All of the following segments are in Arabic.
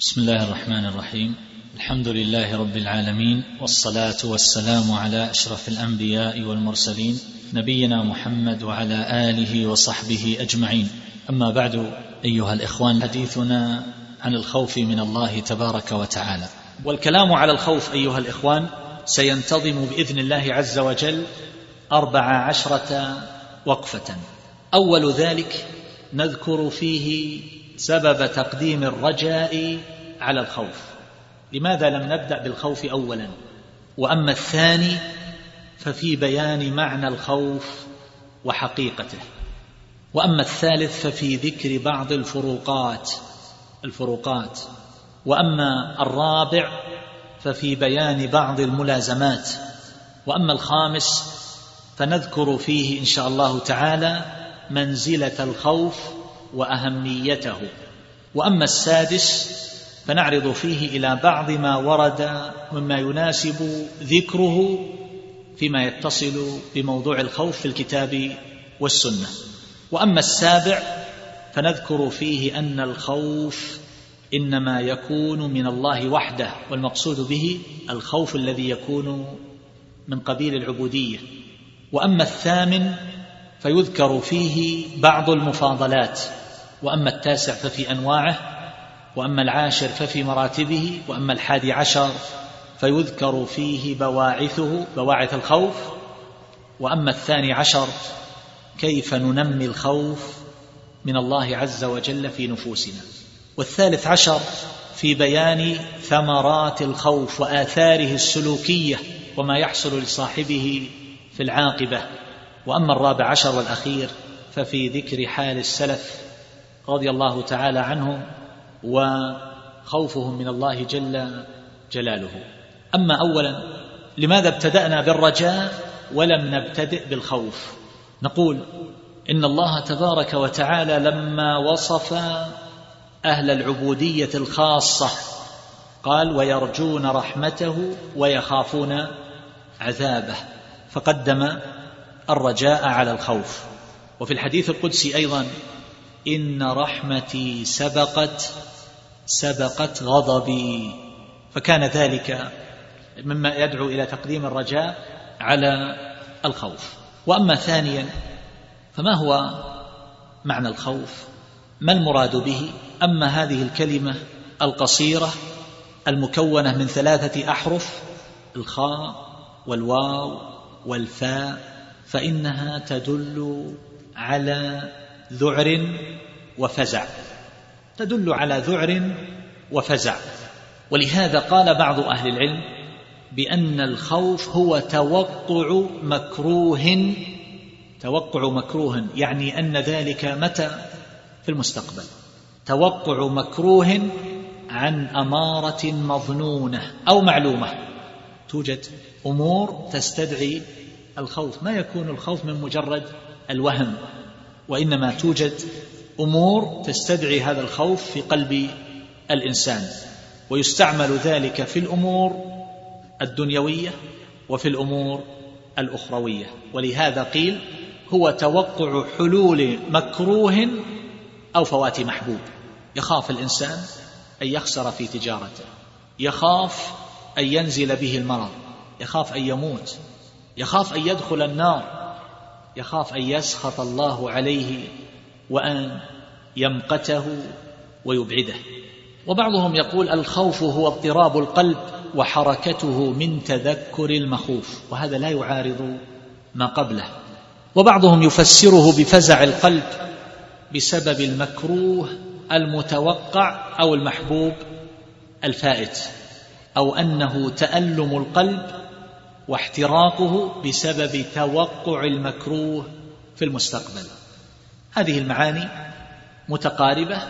بسم الله الرحمن الرحيم. الحمد لله رب العالمين والصلاة والسلام على أشرف الأنبياء والمرسلين نبينا محمد وعلى آله وصحبه أجمعين. أما بعد أيها الإخوان حديثنا عن الخوف من الله تبارك وتعالى. والكلام على الخوف أيها الإخوان سينتظم بإذن الله عز وجل أربع عشرة وقفة. أول ذلك نذكر فيه سبب تقديم الرجاء على الخوف. لماذا لم نبدأ بالخوف اولا؟ وأما الثاني ففي بيان معنى الخوف وحقيقته. وأما الثالث ففي ذكر بعض الفروقات الفروقات. وأما الرابع ففي بيان بعض الملازمات. وأما الخامس فنذكر فيه إن شاء الله تعالى منزلة الخوف وأهميته. وأما السادس فنعرض فيه إلى بعض ما ورد مما يناسب ذكره فيما يتصل بموضوع الخوف في الكتاب والسنة. وأما السابع فنذكر فيه أن الخوف إنما يكون من الله وحده والمقصود به الخوف الذي يكون من قبيل العبودية. وأما الثامن فيذكر فيه بعض المفاضلات. وأما التاسع ففي أنواعه وأما العاشر ففي مراتبه وأما الحادي عشر فيذكر فيه بواعثه بواعث الخوف وأما الثاني عشر كيف ننمي الخوف من الله عز وجل في نفوسنا. والثالث عشر في بيان ثمرات الخوف وآثاره السلوكية وما يحصل لصاحبه في العاقبة. وأما الرابع عشر والأخير ففي ذكر حال السلف رضي الله تعالى عنهم وخوفهم من الله جل جلاله. أما اولا لماذا ابتدأنا بالرجاء ولم نبتدئ بالخوف؟ نقول إن الله تبارك وتعالى لما وصف أهل العبودية الخاصة قال ويرجون رحمته ويخافون عذابه فقدم الرجاء على الخوف. وفي الحديث القدسي أيضا إن رحمتي سبقت سبقت غضبي. فكان ذلك مما يدعو إلى تقديم الرجاء على الخوف. وأما ثانيا فما هو معنى الخوف؟ ما المراد به؟ أما هذه الكلمة القصيرة المكونة من ثلاثة أحرف الخاء والواو والفاء فإنها تدل على ذعر وفزع. تدل على ذعر وفزع. ولهذا قال بعض أهل العلم بأن الخوف هو توقع مكروه توقع مكروه يعني أن ذلك متى؟ في المستقبل. توقع مكروه عن أمارة مظنونة أو معلومة. توجد أمور تستدعي الخوف. ما يكون الخوف من مجرد الوهم وإنما توجد أمور تستدعي هذا الخوف في قلب الإنسان ويستعمل ذلك في الأمور الدنيوية وفي الأمور الأخروية. ولهذا قيل هو توقع حلول مكروه أو فوات محبوب. يخاف الإنسان أن يخسر في تجارته يخاف أن ينزل به المرض يخاف أن يموت يخاف أن يدخل النار. يخاف أن يسخط الله عليه وأن يمقته ويبعده. وبعضهم يقول الخوف هو اضطراب القلب وحركته من تذكر المخوف وهذا لا يعارض ما قبله. وبعضهم يفسره بفزع القلب بسبب المكروه المتوقع أو المحبوب الفائت أو أنه تألم القلب واحتراقه بسبب توقع المكروه في المستقبل. هذه المعاني متقاربة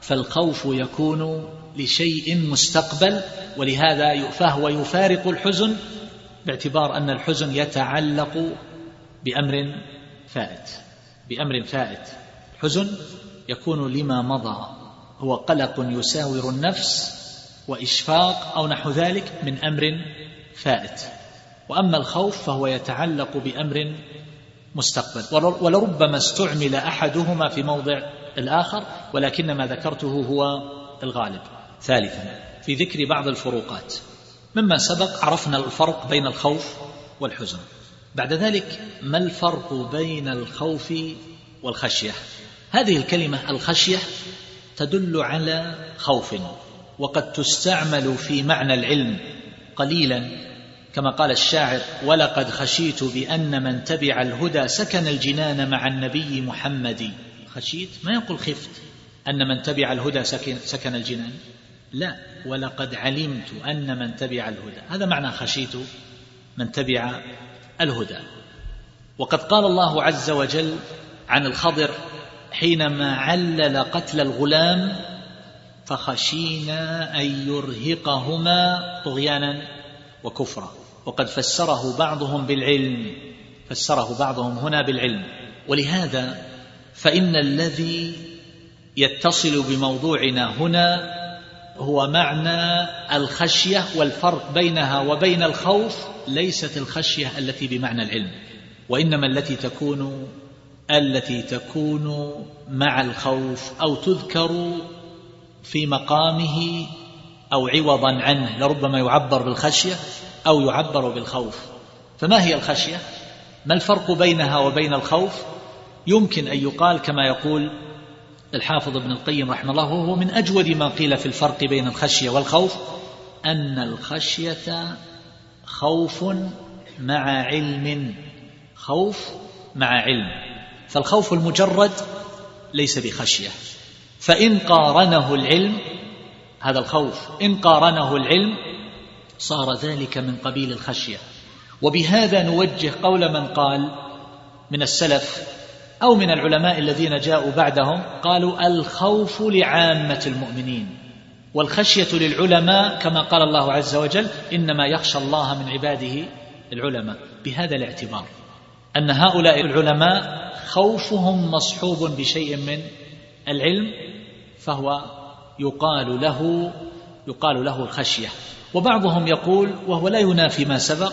فالخوف يكون لشيء مستقبل ولهذا فهو يفارق الحزن باعتبار أن الحزن يتعلق بأمر فائت. بأمر فائت. الحزن يكون لما مضى. هو قلق يساور النفس وإشفاق أو نحو ذلك من أمر فائت. وأما الخوف فهو يتعلق بأمر مستقبل. ولربما استعمل أحدهما في موضع الآخر ولكن ما ذكرته هو الغالب. ثالثا في ذكر بعض الفروقات. مما سبق عرفنا الفرق بين الخوف والحزن. بعد ذلك ما الفرق بين الخوف والخشية؟ هذه الكلمة الخشية تدل على خوف وقد تستعمل في معنى العلم قليلا كما قال الشاعر ولقد خشيت بأن من تبع الهدى سكن الجنان مع النبي محمد. خشيت؟ ما يقول خفت؟ أن من تبع الهدى سكن, سكن الجنان؟ لا. ولقد علمت أن من تبع الهدى. هذا معنى خشيت من تبع الهدى. وقد قال الله عز وجل عن الخضر حينما علل قتل الغلام فخشينا أن يرهقهما طغيانا وكفرا. وقد فسره بعضهم بالعلم فسره بعضهم هنا بالعلم. ولهذا فإن الذي يتصل بموضوعنا هنا هو معنى الخشية والفرق بينها وبين الخوف ليست الخشية التي بمعنى العلم وإنما التي تكون التي تكون مع الخوف أو تذكر في مقامه أو عوضا عنه لربما يعبر بالخشية. أو يعبر بالخوف. فما هي الخشية؟ ما الفرق بينها وبين الخوف؟ يمكن أن يقال كما يقول الحافظ ابن القيم رحمه الله وهو من أجود ما قيل في الفرق بين الخشية والخوف أن الخشية خوف مع علم. خوف مع علم. فالخوف المجرد ليس بخشية. فإن قارنه العلم هذا الخوف إن قارنه العلم صار ذلك من قبيل الخشية. وبهذا نوجه قول من قال من السلف أو من العلماء الذين جاءوا بعدهم قالوا الخوف لعامة المؤمنين والخشية للعلماء كما قال الله عز وجل إنما يخشى الله من عباده العلماء. بهذا الاعتبار أن هؤلاء العلماء خوفهم مصحوب بشيء من العلم فهو يقال له يقال له الخشية. وبعضهم يقول وهو لا ينافي ما سبق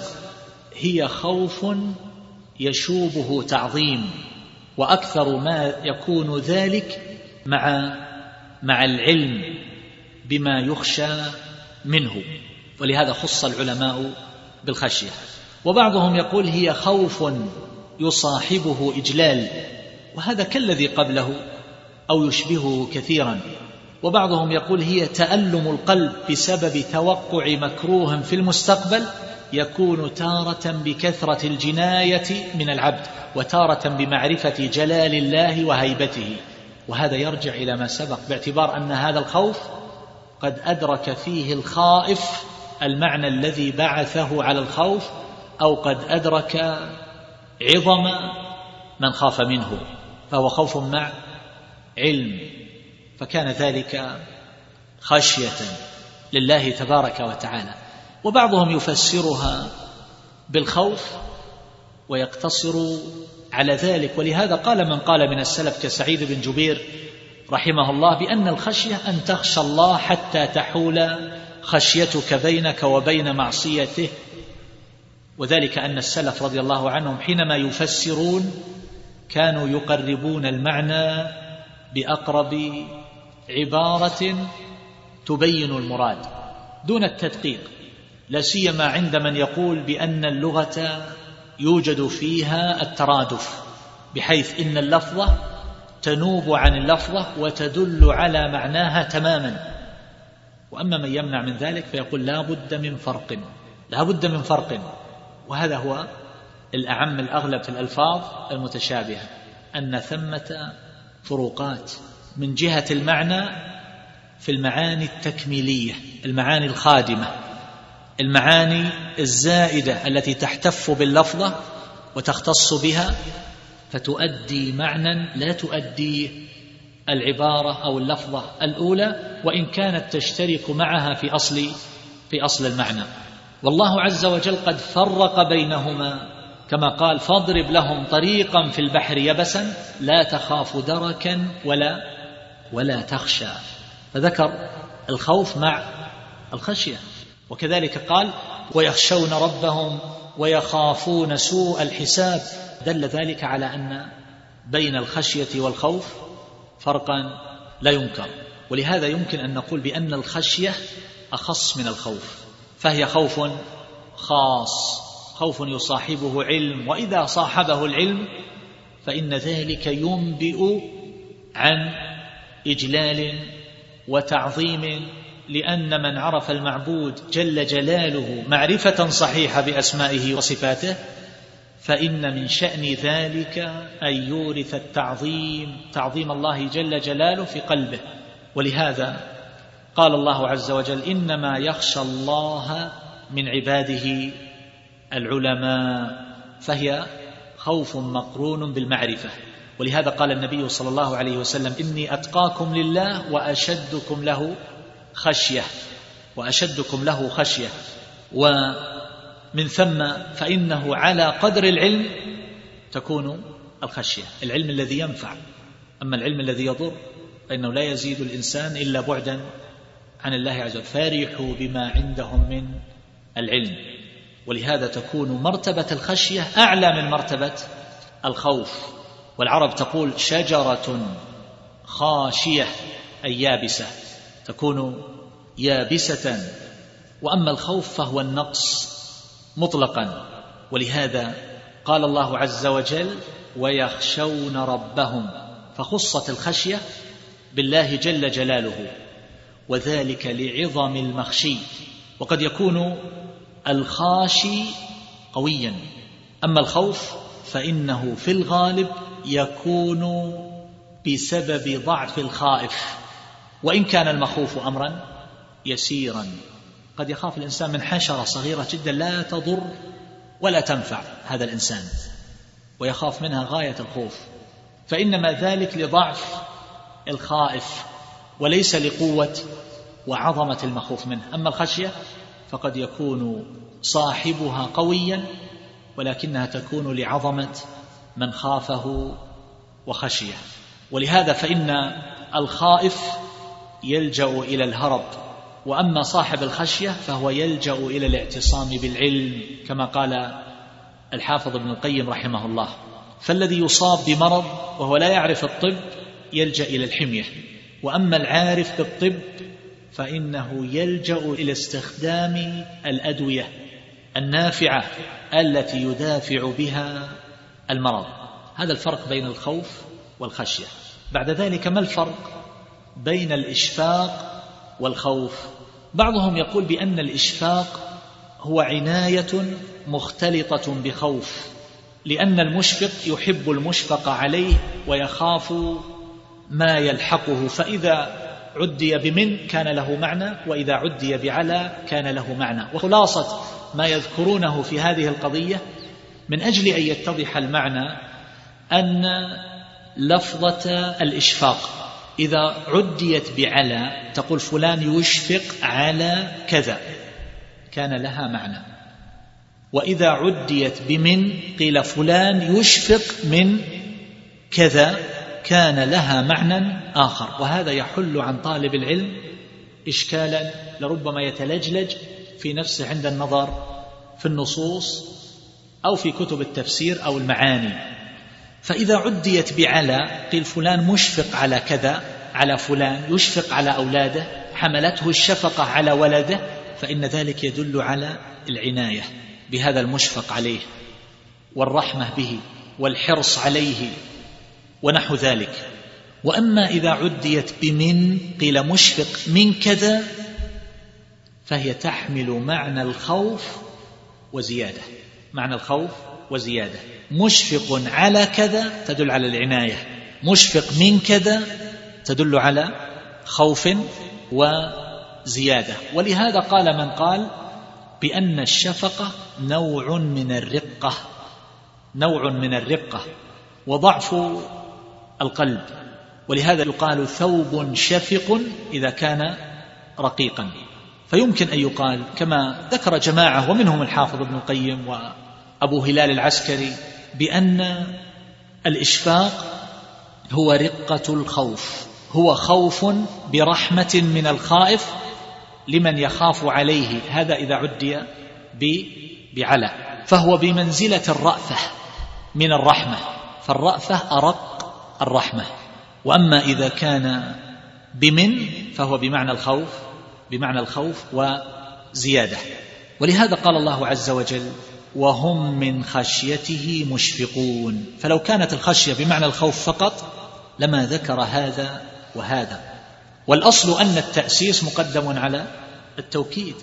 هي خوف يشوبه تعظيم وأكثر ما يكون ذلك مع مع العلم بما يخشى منه. ولهذا خص العلماء بالخشية. وبعضهم يقول هي خوف يصاحبه إجلال وهذا كالذي قبله أو يشبهه كثيرا. وبعضهم يقول هي تألم القلب بسبب توقع مكروه في المستقبل يكون تارة بكثرة الجناية من العبد وتارة بمعرفة جلال الله وهيبته. وهذا يرجع إلى ما سبق باعتبار أن هذا الخوف قد أدرك فيه الخائف المعنى الذي بعثه على الخوف أو قد أدرك عظم من خاف منه. فهو خوف مع علم فكان ذلك خشية لله تبارك وتعالى. وبعضهم يفسرها بالخوف ويقتصر على ذلك. ولهذا قال من قال من السلف كسعيد بن جبير رحمه الله بأن الخشية أن تخشى الله حتى تحول خشيتك بينك وبين معصيته. وذلك أن السلف رضي الله عنهم حينما يفسرون كانوا يقربون المعنى بأقرب عبارة تبين المراد دون التدقيق لا سيما عند من يقول بأن اللغة يوجد فيها الترادف بحيث إن اللفظه تنوب عن اللفظة وتدل على معناها تماما. وأما من يمنع من ذلك فيقول لا بد من فرق لا بد من فرق. وهذا هو الأعم الأغلب في الألفاظ المتشابهة أن ثمة فروقات من جهة المعنى في المعاني التكميلية المعاني الخادمة المعاني الزائدة التي تحتف باللفظة وتختص بها فتؤدي معنى لا تؤديه العبارة أو اللفظة الأولى وإن كانت تشترك معها في أصل في أصل المعنى. والله عز وجل قد فرق بينهما كما قال فاضرب لهم طريقا في البحر يبسا لا تخاف دركا ولا ولا تخشى. فذكر الخوف مع الخشية. وكذلك قال ويخشون ربهم ويخافون سوء الحساب. دل ذلك على أن بين الخشية والخوف فرقا لا ينكر. ولهذا يمكن أن نقول بأن الخشية أخص من الخوف. فهي خوف خاص خوف يصاحبه علم. وإذا صاحبه العلم فإن ذلك ينبئ عن إجلال وتعظيم لأن من عرف المعبود جل جلاله معرفة صحيحة بأسمائه وصفاته فإن من شأن ذلك أن يورث التعظيم تعظيم الله جل جلاله في قلبه. ولهذا قال الله عز وجل إنما يخشى الله من عباده العلماء فهي خوف مقرون بالمعرفة. ولهذا قال النبي صلى الله عليه وسلم إني أتقاكم لله وأشدكم له خشية وأشدكم له خشية. ومن ثم فإنه على قدر العلم تكون الخشية العلم الذي ينفع. أما العلم الذي يضر فإنه لا يزيد الإنسان إلا بعدا عن الله عز وجل. فرحوا بما عندهم من العلم. ولهذا تكون مرتبة الخشية أعلى من مرتبة الخوف. والعرب تقول شجرة خاشية أي يابسة تكون يابسة. وأما الخوف فهو النقص مطلقا. ولهذا قال الله عز وجل ويخشون ربهم فخصت الخشية بالله جل جلاله وذلك لعظم المخشي. وقد يكون الخاشي قويا. أما الخوف فإنه في الغالب يكون بسبب ضعف الخائف وإن كان المخوف أمرا يسيرا. قد يخاف الإنسان من حشرة صغيرة جدا لا تضر ولا تنفع هذا الإنسان ويخاف منها غاية الخوف. فإنما ذلك لضعف الخائف وليس لقوة وعظمة المخوف منه. أما الخشية فقد يكون صاحبها قويا ولكنها تكون لعظمة من خافه وخشيه. ولهذا فإن الخائف يلجأ إلى الهرب وأما صاحب الخشية فهو يلجأ إلى الاعتصام بالعلم كما قال الحافظ ابن القيم رحمه الله. فالذي يصاب بمرض وهو لا يعرف الطب يلجأ إلى الحمية وأما العارف بالطب فإنه يلجأ إلى استخدام الأدوية النافعة التي يدافع بها المرض. هذا الفرق بين الخوف والخشية. بعد ذلك ما الفرق بين الإشفاق والخوف؟ بعضهم يقول بأن الإشفاق هو عناية مختلطة بخوف لأن المشفق يحب المشفق عليه ويخاف ما يلحقه. فإذا عدي بمن كان له معنى وإذا عدي بعلى كان له معنى. وخلاصة ما يذكرونه في هذه القضية من أجل أن يتضح المعنى أن لفظة الإشفاق إذا عديت بعلى تقول فلان يشفق على كذا كان لها معنى. وإذا عديت بمن قيل فلان يشفق من كذا كان لها معنى آخر. وهذا يحل عن طالب العلم إشكالا لربما يتلجلج في نفسه عند النظر في النصوص أو في كتب التفسير أو المعاني. فإذا عديت بعلى قيل فلان مشفق على كذا على فلان يشفق على أولاده حملته الشفقة على ولده فإن ذلك يدل على العناية بهذا المشفق عليه والرحمة به والحرص عليه ونحو ذلك. وأما إذا عديت بمن قيل مشفق من كذا فهي تحمل معنى الخوف وزيادة. معنى الخوف وزيادة. مشفق على كذا تدل على العناية. مشفق من كذا تدل على خوف وزيادة. ولهذا قال من قال بأن الشفقه نوع من الرقة. نوع من الرقة وضعف القلب. ولهذا يقال ثوب شفق إذا كان رقيقا. فيمكن أن يقال كما ذكر جماعة ومنهم الحافظ ابن القيم وأبو هلال العسكري بأن الإشفاق هو رقة الخوف هو خوف برحمة من الخائف لمن يخاف عليه هذا إذا عدي بعلى فهو بمنزلة الرأفة من الرحمة فالرأفة أرق الرحمة وأما إذا كان بمن فهو بمعنى الخوف بمعنى الخوف وزيادة ولهذا قال الله عز وجل وهم من خشيته مشفقون. فلو كانت الخشية بمعنى الخوف فقط لما ذكر هذا وهذا. والأصل أن التأسيس مقدم على التوكيد.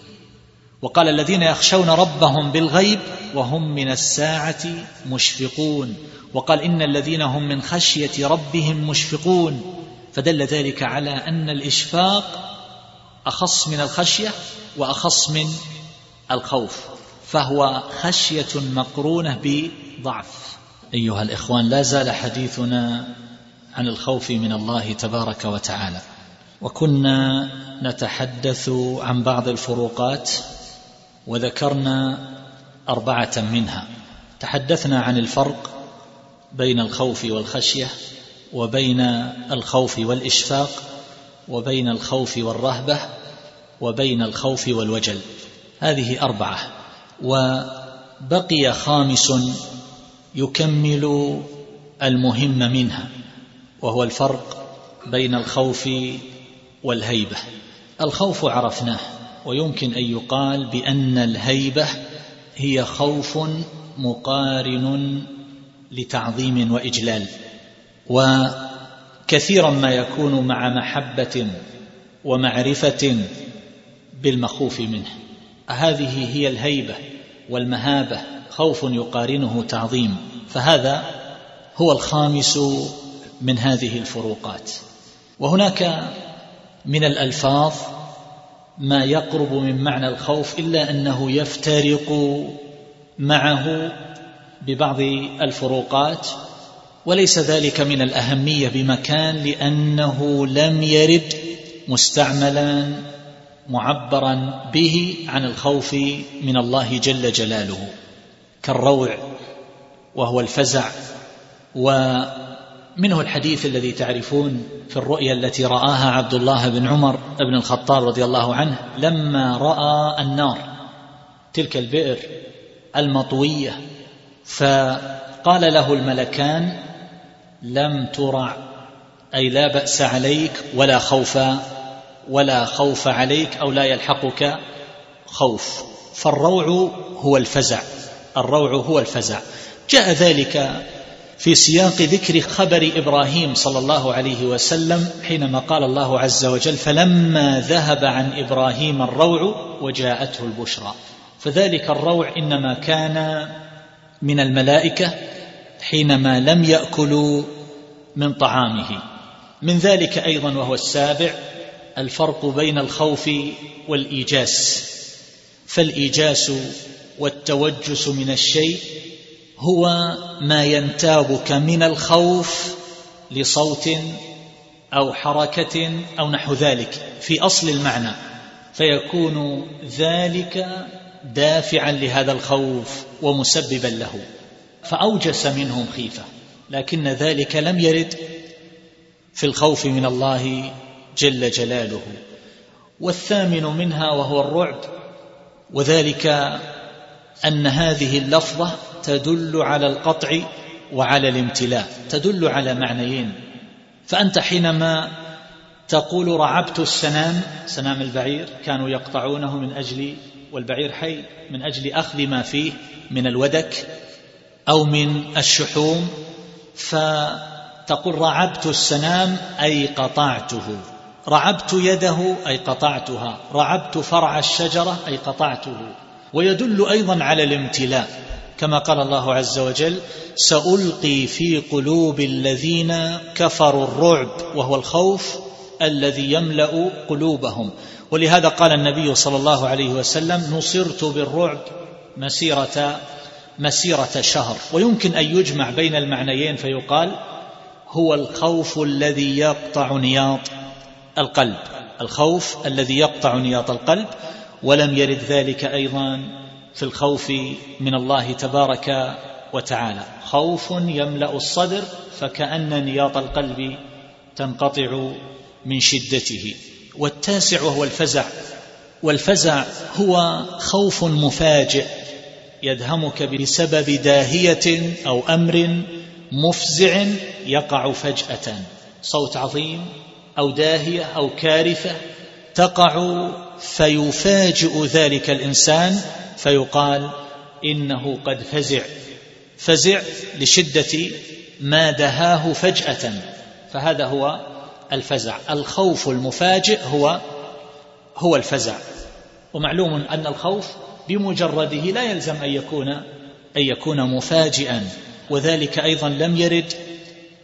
وقال الذين يخشون ربهم بالغيب وهم من الساعة مشفقون. وقال إن الذين هم من خشية ربهم مشفقون. فدل ذلك على أن الإشفاق أخص من الخشية وأخص من الخوف. فهو خشية مقرونة بضعف. أيها الإخوان لا زال حديثنا عن الخوف من الله تبارك وتعالى. وكنا نتحدث عن بعض الفروقات وذكرنا أربعة منها. تحدثنا عن الفرق بين الخوف والخشية وبين الخوف والإشفاق وبين الخوف والرهبة وبين الخوف والوجل. هذه أربعة. وبقي خامس يكمل المهم منها وهو الفرق بين الخوف والهيبة. الخوف عرفناه ويمكن أن يقال بأن الهيبة هي خوف مقارن لتعظيم وإجلال. وكثيرا ما يكون مع محبة ومعرفة بالمخوف منه. هذه هي الهيبة والمهابة خوف يقارنه تعظيم. فهذا هو الخامس من هذه الفروقات. وهناك من الألفاظ ما يقرب من معنى الخوف إلا أنه يفترق معه ببعض الفروقات وليس ذلك من الأهمية بمكان لأنه لم يرد مستعملا معبرا به عن الخوف من الله جل جلاله كالروع وهو الفزع ومنه الحديث الذي تعرفون في الرؤيا التي رآها عبد الله بن عمر بن الخطاب رضي الله عنه لما رأى النار تلك البئر المطوية فقال له الملكان لم ترع أي لا بأس عليك ولا خوف ولا خوف عليك أو لا يلحقك خوف. فالروع هو الفزع. الروع هو الفزع. جاء ذلك في سياق ذكر خبر إبراهيم صلى الله عليه وسلم حينما قال الله عز وجل فلما ذهب عن إبراهيم الروع وجاءته البشرى. فذلك الروع إنما كان من الملائكة حينما لم يأكلوا من طعامه. من ذلك أيضا وهو السابع الفرق بين الخوف والإيجاس فالإيجاس والتوجس من الشيء هو ما ينتابك من الخوف لصوت أو حركة أو نحو ذلك في أصل المعنى فيكون ذلك دافعا لهذا الخوف ومسببا له فأوجس منهم خيفة لكن ذلك لم يرد في الخوف من الله جل جلاله. والثامن منها وهو الرعب وذلك أن هذه اللفظة تدل على القطع وعلى الامتلاء تدل على معنيين. فأنت حينما تقول رعبت السنام سنام البعير كانوا يقطعونه من أجل والبعير حي من أجل أخذ ما فيه من الودك أو من الشحوم فتقول رعبت السنام أي قطعته. رعبت يده أي قطعتها. رعبت فرع الشجرة أي قطعته. ويدل أيضا على الامتلاء. كما قال الله عز وجل سألقي في قلوب الذين كفروا الرعب وهو الخوف الذي يملأ قلوبهم. ولهذا قال النبي صلى الله عليه وسلم نصرت بالرعب مسيرة مسيرة شهر. ويمكن أن يجمع بين المعنيين فيقال هو الخوف الذي يقطع نياط. القلب الخوف الذي يقطع نياط القلب ولم يرد ذلك أيضا في الخوف من الله تبارك وتعالى. خوف يملأ الصدر فكأن نياط القلب تنقطع من شدته. والتاسع وهو الفزع. والفزع هو خوف مفاجئ يدهمك بسبب داهية أو أمر مفزع يقع فجأة. صوت عظيم. أو داهية أو كارثة تقع فيفاجئ ذلك الإنسان فيقال إنه قد فزع. فزع لشدة ما دهاه فجأة. فهذا هو الفزع. الخوف المفاجئ هو هو الفزع. ومعلوم أن الخوف بمجرده لا يلزم أن يكون أن يكون مفاجئا. وذلك أيضا لم يرد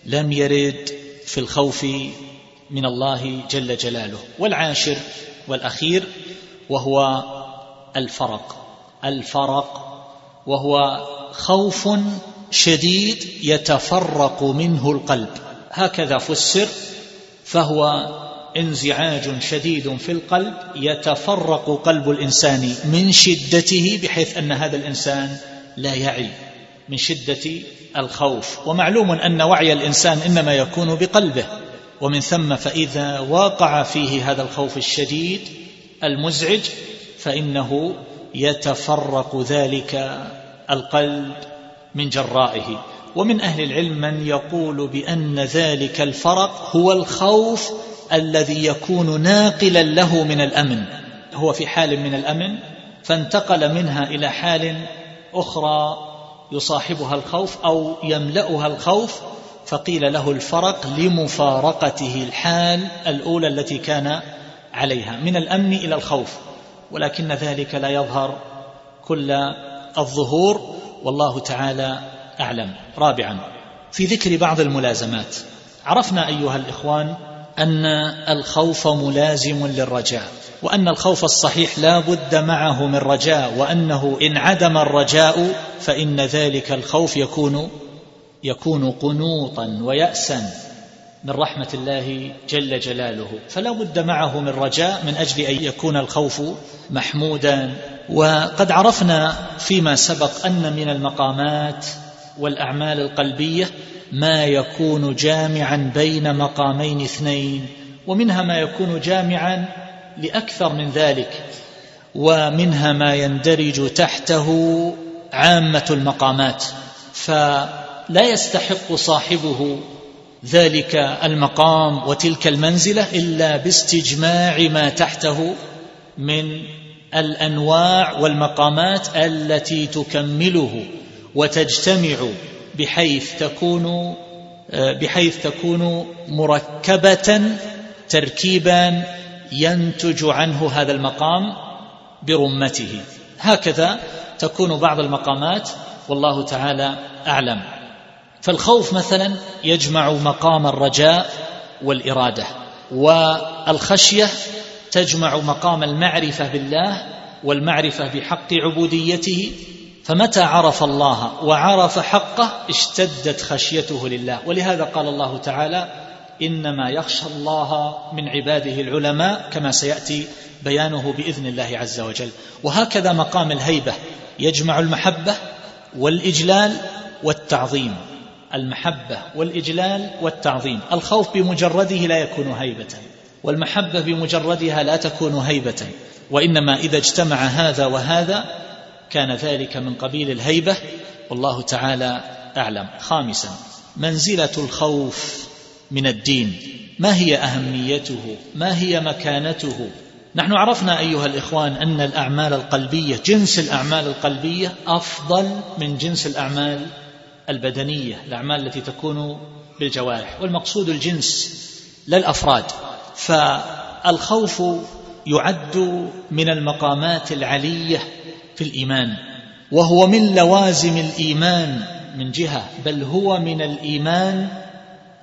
لم يرد في الخوف من الله جل جلاله والعاشر والأخير وهو الفرق الفرق وهو خوف شديد يتفرق منه القلب. هكذا فسر فهو انزعاج شديد في القلب يتفرق قلب الإنسان من شدته بحيث أن هذا الإنسان لا يعي من شدة الخوف. ومعلوم أن وعي الإنسان إنما يكون بقلبه. ومن ثم فإذا وقع فيه هذا الخوف الشديد المزعج فإنه يتفرق ذلك القلب من جرائه. ومن أهل العلم من يقول بأن ذلك الفرق هو الخوف الذي يكون ناقلا له من الأمن. هو في حال من الأمن فانتقل منها إلى حال أخرى يصاحبها الخوف أو يملأها الخوف فقيل له الفرق لمفارقته الحال الأولى التي كان عليها من الأمن إلى الخوف ولكن ذلك لا يظهر كل الظهور والله تعالى أعلم. رابعا في ذكر بعض الملازمات عرفنا أيها الإخوان أن الخوف ملازم للرجاء وأن الخوف الصحيح لا بد معه من رجاء وأنه إن عدم الرجاء فإن ذلك الخوف يكون يكون قنوطا وياسا من رحمة الله جل جلاله. فلا بد معه من رجاء من أجل أن يكون الخوف محمودا. وقد عرفنا فيما سبق أن من المقامات والأعمال القلبية ما يكون جامعا بين مقامين اثنين ومنها ما يكون جامعا لأكثر من ذلك ومنها ما يندرج تحته عامة المقامات. فلا يستحق صاحبه ذلك المقام وتلك المنزلة إلا باستجماع ما تحته من الأنواع والمقامات التي تكمله وتجتمع بحيث تكون بحيث تكون مركبة تركيبا ينتج عنه هذا المقام برمته. هكذا تكون بعض المقامات والله تعالى أعلم. فالخوف مثلا يجمع مقام الرجاء والإرادة والخشية تجمع مقام المعرفة بالله والمعرفة بحق عبوديته. فمتى عرف الله وعرف حقه اشتدت خشيته لله. ولهذا قال الله تعالى إنما يخشى الله من عباده العلماء كما سيأتي بيانه بإذن الله عز وجل. وهكذا مقام الهيبة يجمع المحبة والإجلال والتعظيم. المحبة والإجلال والتعظيم. الخوف بمجرده لا يكون هيبة والمحبة بمجردها لا تكون هيبة وإنما إذا اجتمع هذا وهذا كان ذلك من قبيل الهيبة. والله تعالى أعلم. خامسا منزلة الخوف من الدين. ما هي أهميته؟ ما هي مكانته؟ نحن عرفنا أيها الإخوان أن الأعمال القلبية جنس الأعمال القلبية أفضل من جنس الأعمال البدنية الأعمال التي تكون بالجوارح والمقصود الجنس لا الافراد فالخوف يعد من المقامات العلية في الإيمان. وهو من لوازم الإيمان من جهة بل هو من الإيمان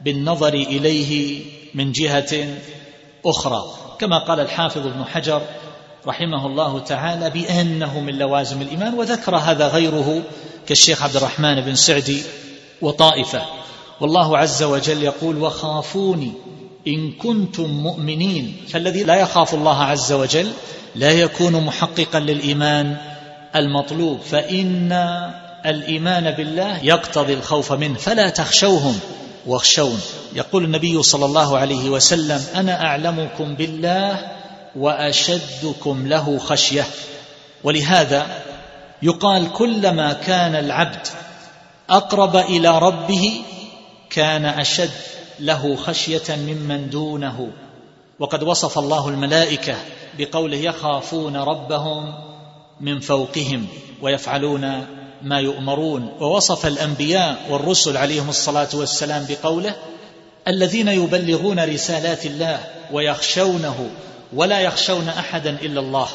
بالنظر إليه من جهة أخرى. كما قال الحافظ ابن حجر رحمه الله تعالى بأنه من لوازم الإيمان وذكر هذا غيره كالشيخ عبد الرحمن بن سعدي وطائفة. والله عز وجل يقول وخافوني إن كنتم مؤمنين. فالذي لا يخاف الله عز وجل لا يكون محققا للإيمان المطلوب. فإن الإيمان بالله يقتضي الخوف منه فلا تخشوهم واخشون. يقول النبي صلى الله عليه وسلم أنا أعلمكم بالله وأشدكم له خشية. ولهذا يقال كلما كان العبد أقرب إلى ربه كان أشد له خشية ممن دونه. وقد وصف الله الملائكة بقوله يخافون ربهم من فوقهم ويفعلون ما يؤمرون. ووصف الأنبياء والرسل عليهم الصلاة والسلام بقوله الذين يبلغون رسالات الله ويخشونه ولا يخشون أحدا إلا الله.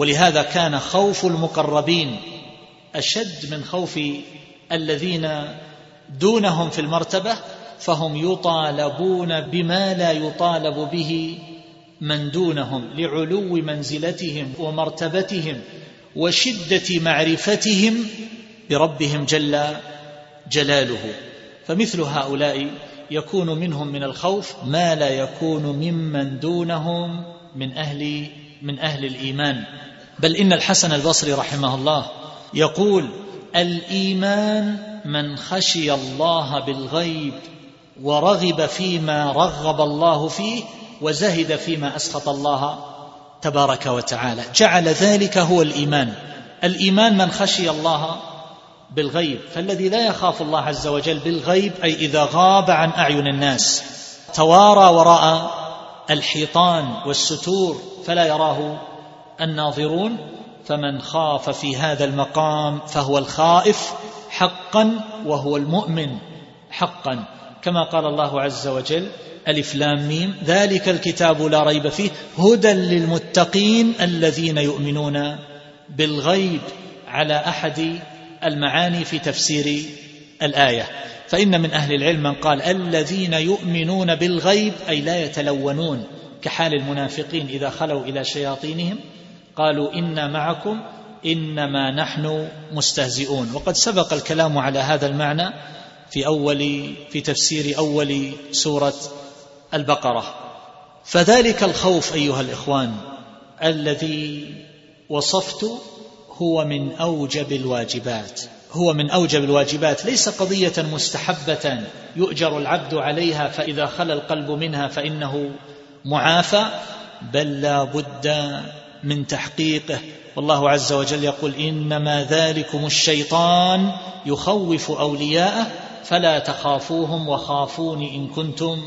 ولهذا كان خوف المقربين أشد من خوف الذين دونهم في المرتبة فهم يطالبون بما لا يطالب به من دونهم لعلو منزلتهم ومرتبتهم وشدة معرفتهم بربهم جل جلاله. فمثل هؤلاء يكون منهم من الخوف ما لا يكون ممن دونهم من أهل من أهل الإيمان. بل إن الحسن البصري رحمه الله يقول الإيمان من خشي الله بالغيب ورغب فيما رغب الله فيه وزهد فيما أسخط الله تبارك وتعالى. جعل ذلك هو الإيمان. الإيمان من خشي الله بالغيب. فالذي لا يخاف الله عز وجل بالغيب أي إذا غاب عن أعين الناس توارى وراء الحيطان والستور فلا يراه الناظرون فمن خاف في هذا المقام فهو الخائف حقا وهو المؤمن حقا. كما قال الله عز وجل ألف لام ميم ذلك الكتاب لا ريب فيه هدى للمتقين الذين يؤمنون بالغيب على أحد المعاني في تفسير الآية. فإن من أهل العلم من قال الذين يؤمنون بالغيب أي لا يتلونون كحال المنافقين إذا خلوا إلى شياطينهم قالوا إنا معكم إنما نحن مستهزئون. وقد سبق الكلام على هذا المعنى في أول في تفسير أول سورة البقرة. فذلك الخوف أيها الإخوان الذي وصفت هو من أوجب الواجبات. هو من أوجب الواجبات. ليس قضية مستحبة يؤجر العبد عليها فإذا خلى القلب منها فإنه معافى بل لا بد من تحقيقه. والله عز وجل يقول إنما ذلكم الشيطان يخوف أولياءه فلا تخافوهم وخافوني إن كنتم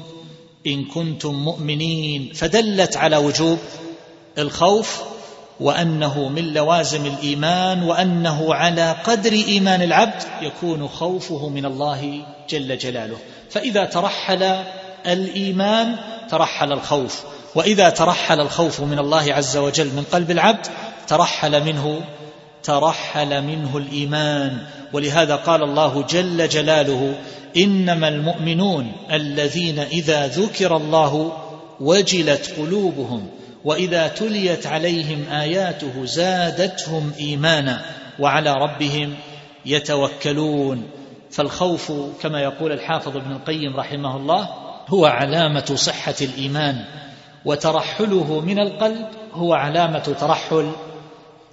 إن كنتم مؤمنين. فدلت على وجوب الخوف وأنه من لوازم الإيمان وأنه على قدر إيمان العبد يكون خوفه من الله جل جلاله. فإذا ترحل الإيمان ترحل الخوف. وإذا ترحل الخوف من الله عز وجل من قلب العبد ترحل منه ترحل منه الإيمان. ولهذا قال الله جل جلاله إنما المؤمنون الذين إذا ذكر الله وجلت قلوبهم وإذا تليت عليهم آياته زادتهم إيمانا وعلى ربهم يتوكلون. فالخوف كما يقول الحافظ ابن القيم رحمه الله هو علامة صحة الإيمان. وترحله من القلب هو علامة ترحل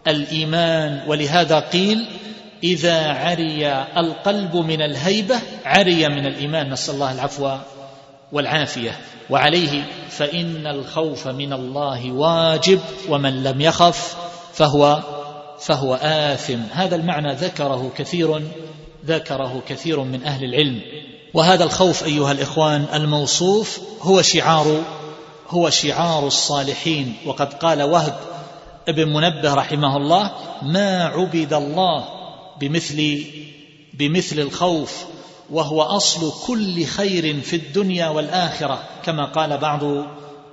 الإيمان. ولهذا قيل إذا عري القلب من الهيبة عري من الإيمان. نسأل الله العفو والعافية. وعليه فإن الخوف من الله واجب ومن لم يخف فهو فهو آثم. هذا المعنى ذكره كثير ذكره كثير من أهل العلم. وهذا الخوف أيها الإخوان الموصوف هو شعار هو شعار الصالحين. وقد قال وهب ابن منبه رحمه الله ما عبد الله بمثل بمثل الخوف وهو أصل كل خير في الدنيا والآخرة. كما قال بعض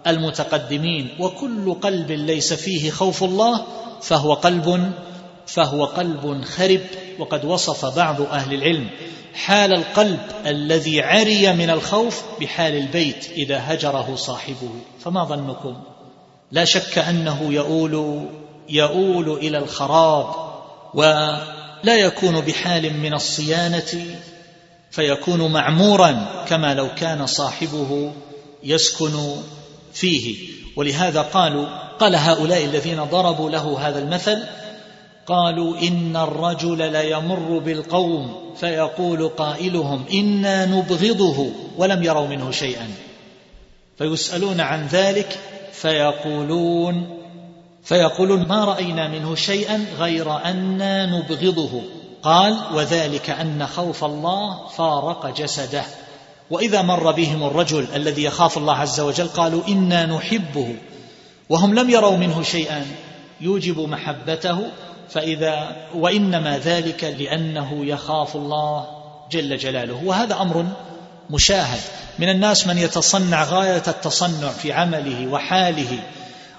المتقدمين وكل قلب ليس فيه خوف الله فهو قلب فهو قلب خرب وقد وصف بعض أهل العلم. حال القلب الذي عري من الخوف بحال البيت إذا هجره صاحبه. فما ظنكم؟ لا شك أنه يؤول يؤول إلى الخراب و لا يكون بحال من الصيانة فيكون معمورا كما لو كان صاحبه يسكن فيه. ولهذا قالوا قال هؤلاء الذين ضربوا له هذا المثل قالوا إن الرجل ليمر بالقوم فيقول قائلهم إنا نبغضه ولم يروا منه شيئا. فيسألون عن ذلك فيقولون فيقولون ما رأينا منه شيئا غير أنا نبغضه. قال وذلك أن خوف الله فارق جسده. وإذا مر بهم الرجل الذي يخاف الله عز وجل قالوا إنا نحبه. وهم لم يروا منه شيئا. يوجب محبته فإذا وإنما ذلك لأنه يخاف الله جل جلاله. وهذا أمر مشاهد. من الناس من يتصنع غاية التصنع في عمله وحاله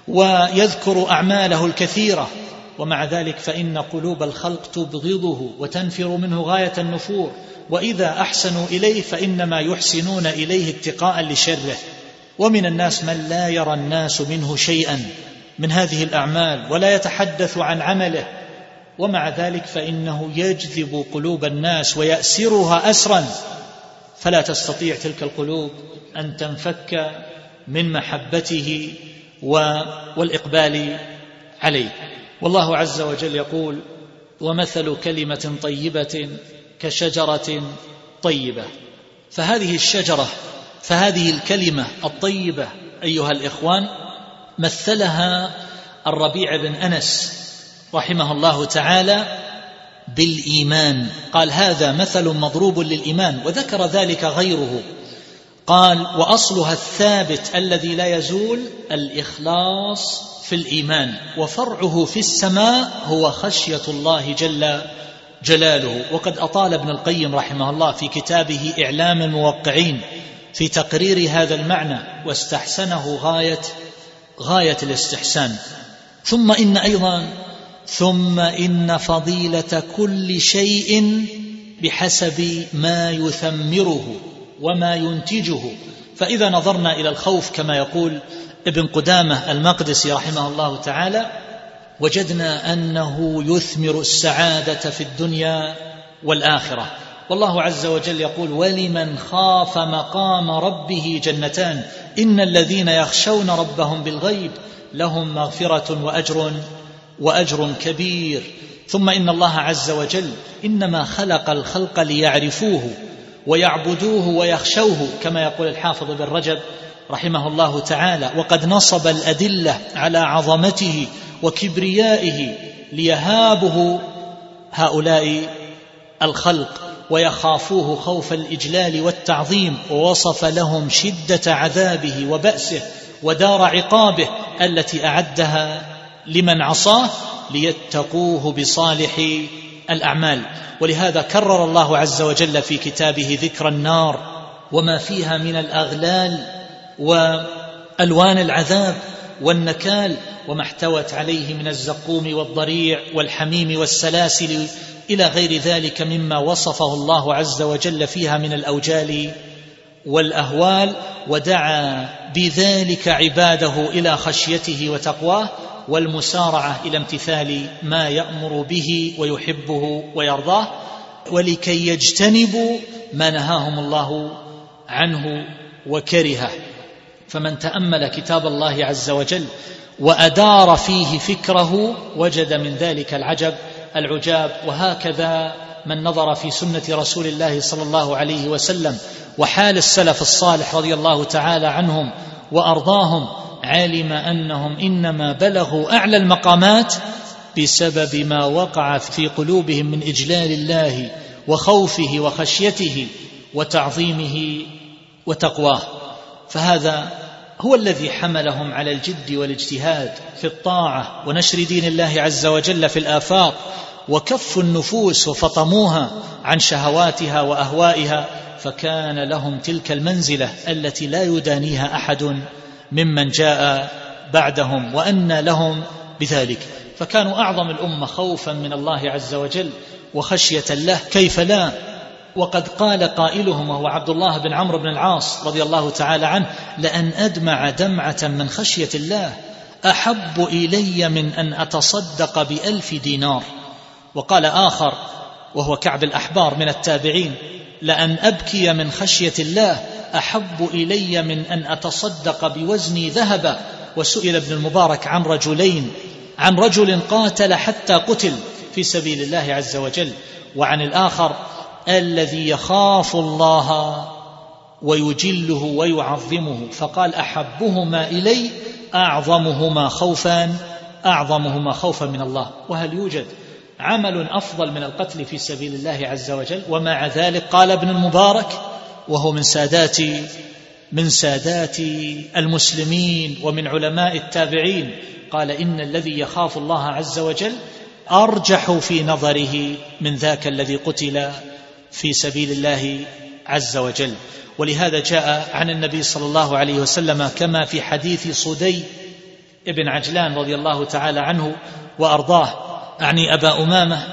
ويذكر أعماله الكثيرة. ومع ذلك فإن قلوب الخلق تبغضه وتنفر منه غاية النفور. وإذا أحسنوا إليه فإنما يحسنون إليه اتقاء لشره. ومن الناس من لا يرى الناس منه شيئا من هذه الأعمال ولا يتحدث عن عمله. ومع ذلك فإنه يجذب قلوب الناس ويأسرها أسرا. فلا تستطيع تلك القلوب أن تنفك من محبته والإقبال عليه. والله عز وجل يقول ومثل كلمة طيبة كشجرة طيبة. فهذه الشجرة فهذه الكلمة الطيبة أيها الإخوان مثلها الربيع بن أنس رحمه الله تعالى بالإيمان. قال هذا مثل مضروب للإيمان وذكر ذلك غيره. قال وأصلها الثابت الذي لا يزول الإخلاص في الإيمان وفرعه في السماء هو خشية الله جل جلاله. وقد أطال ابن القيم رحمه الله في كتابه إعلام الموقعين في تقرير هذا المعنى واستحسنه غاية غاية الاستحسان. ثم إن أيضا ثم إن فضيلة كل شيء بحسب ما يثمره وما ينتجه. فإذا نظرنا إلى الخوف كما يقول ابن قدامة المقدسي رحمه الله تعالى وجدنا أنه يثمر السعادة في الدنيا والآخرة. والله عز وجل يقول ولمن خاف مقام ربه جنتان إن الذين يخشون ربهم بالغيب لهم مغفرة وأجر وأجر كبير. ثم إن الله عز وجل إنما خلق الخلق ليعرفوه ويعبدوه ويخشوه كما يقول الحافظ بن رجب رحمه الله تعالى وقد نصب الأدلة على عظمته وكبريائه ليهابه هؤلاء الخلق ويخافوه خوف الإجلال والتعظيم ووصف لهم شدة عذابه وبأسه ودار عقابه التي أعدها لمن عصاه ليتقوه بصالح الأعمال. ولهذا كرر الله عز وجل في كتابه ذكر النار وما فيها من الأغلال وألوان العذاب والنكال وما احتوت عليه من الزقوم والضريع والحميم والسلاسل إلى غير ذلك مما وصفه الله عز وجل فيها من الأوجال والأهوال ودعا بذلك عباده إلى خشيته وتقواه. والمسارعة إلى امتثال ما يأمر به ويحبه ويرضاه ولكي يجتنبوا ما نهاهم الله عنه وكرهه. فمن تأمل كتاب الله عز وجل وأدار فيه فكره وجد من ذلك العجب العجاب وهكذا من نظر في سنة رسول الله صلى الله عليه وسلم وحال السلف الصالح رضي الله تعالى عنهم وأرضاهم علم أنهم إنما بلغوا أعلى المقامات بسبب ما وقع في قلوبهم من إجلال الله وخوفه وخشيته وتعظيمه وتقواه. فهذا هو الذي حملهم على الجد والاجتهاد في الطاعة ونشر دين الله عز وجل في الآفاق وكف النفوس وفطموها عن شهواتها وأهوائها فكان لهم تلك المنزلة التي لا يدانيها أحد ممن جاء بعدهم وأن لهم بذلك. فكانوا أعظم الأمة خوفا من الله عز وجل وخشية له. كيف لا؟ وقد قال قائلهم وهو عبد الله بن عمرو بن العاص رضي الله تعالى عنه لأن أدمع دمعة من خشية الله أحب إلي من أن أتصدق بألف دينار. وقال آخر وهو كعب الأحبار من التابعين لأن أبكي من خشية الله أحب إلي من أن أتصدق بوزني ذهبا وسئل ابن المبارك عن رجلين عن رجل قاتل حتى قتل في سبيل الله عز وجل وعن الآخر الذي يخاف الله ويجله ويعظمه فقال أحبهما إلي أعظمهما خوفا أعظمهما خوفا من الله. وهل يوجد عمل أفضل من القتل في سبيل الله عز وجل؟ ومع ذلك قال ابن المبارك وهو من سادات من سادات المسلمين ومن علماء التابعين. قال إن الذي يخاف الله عز وجل أرجح في نظره من ذاك الذي قتل في سبيل الله عز وجل. ولهذا جاء عن النبي صلى الله عليه وسلم كما في حديث صدي ابن عجلان رضي الله تعالى عنه وأرضاه أعني أبا أمامة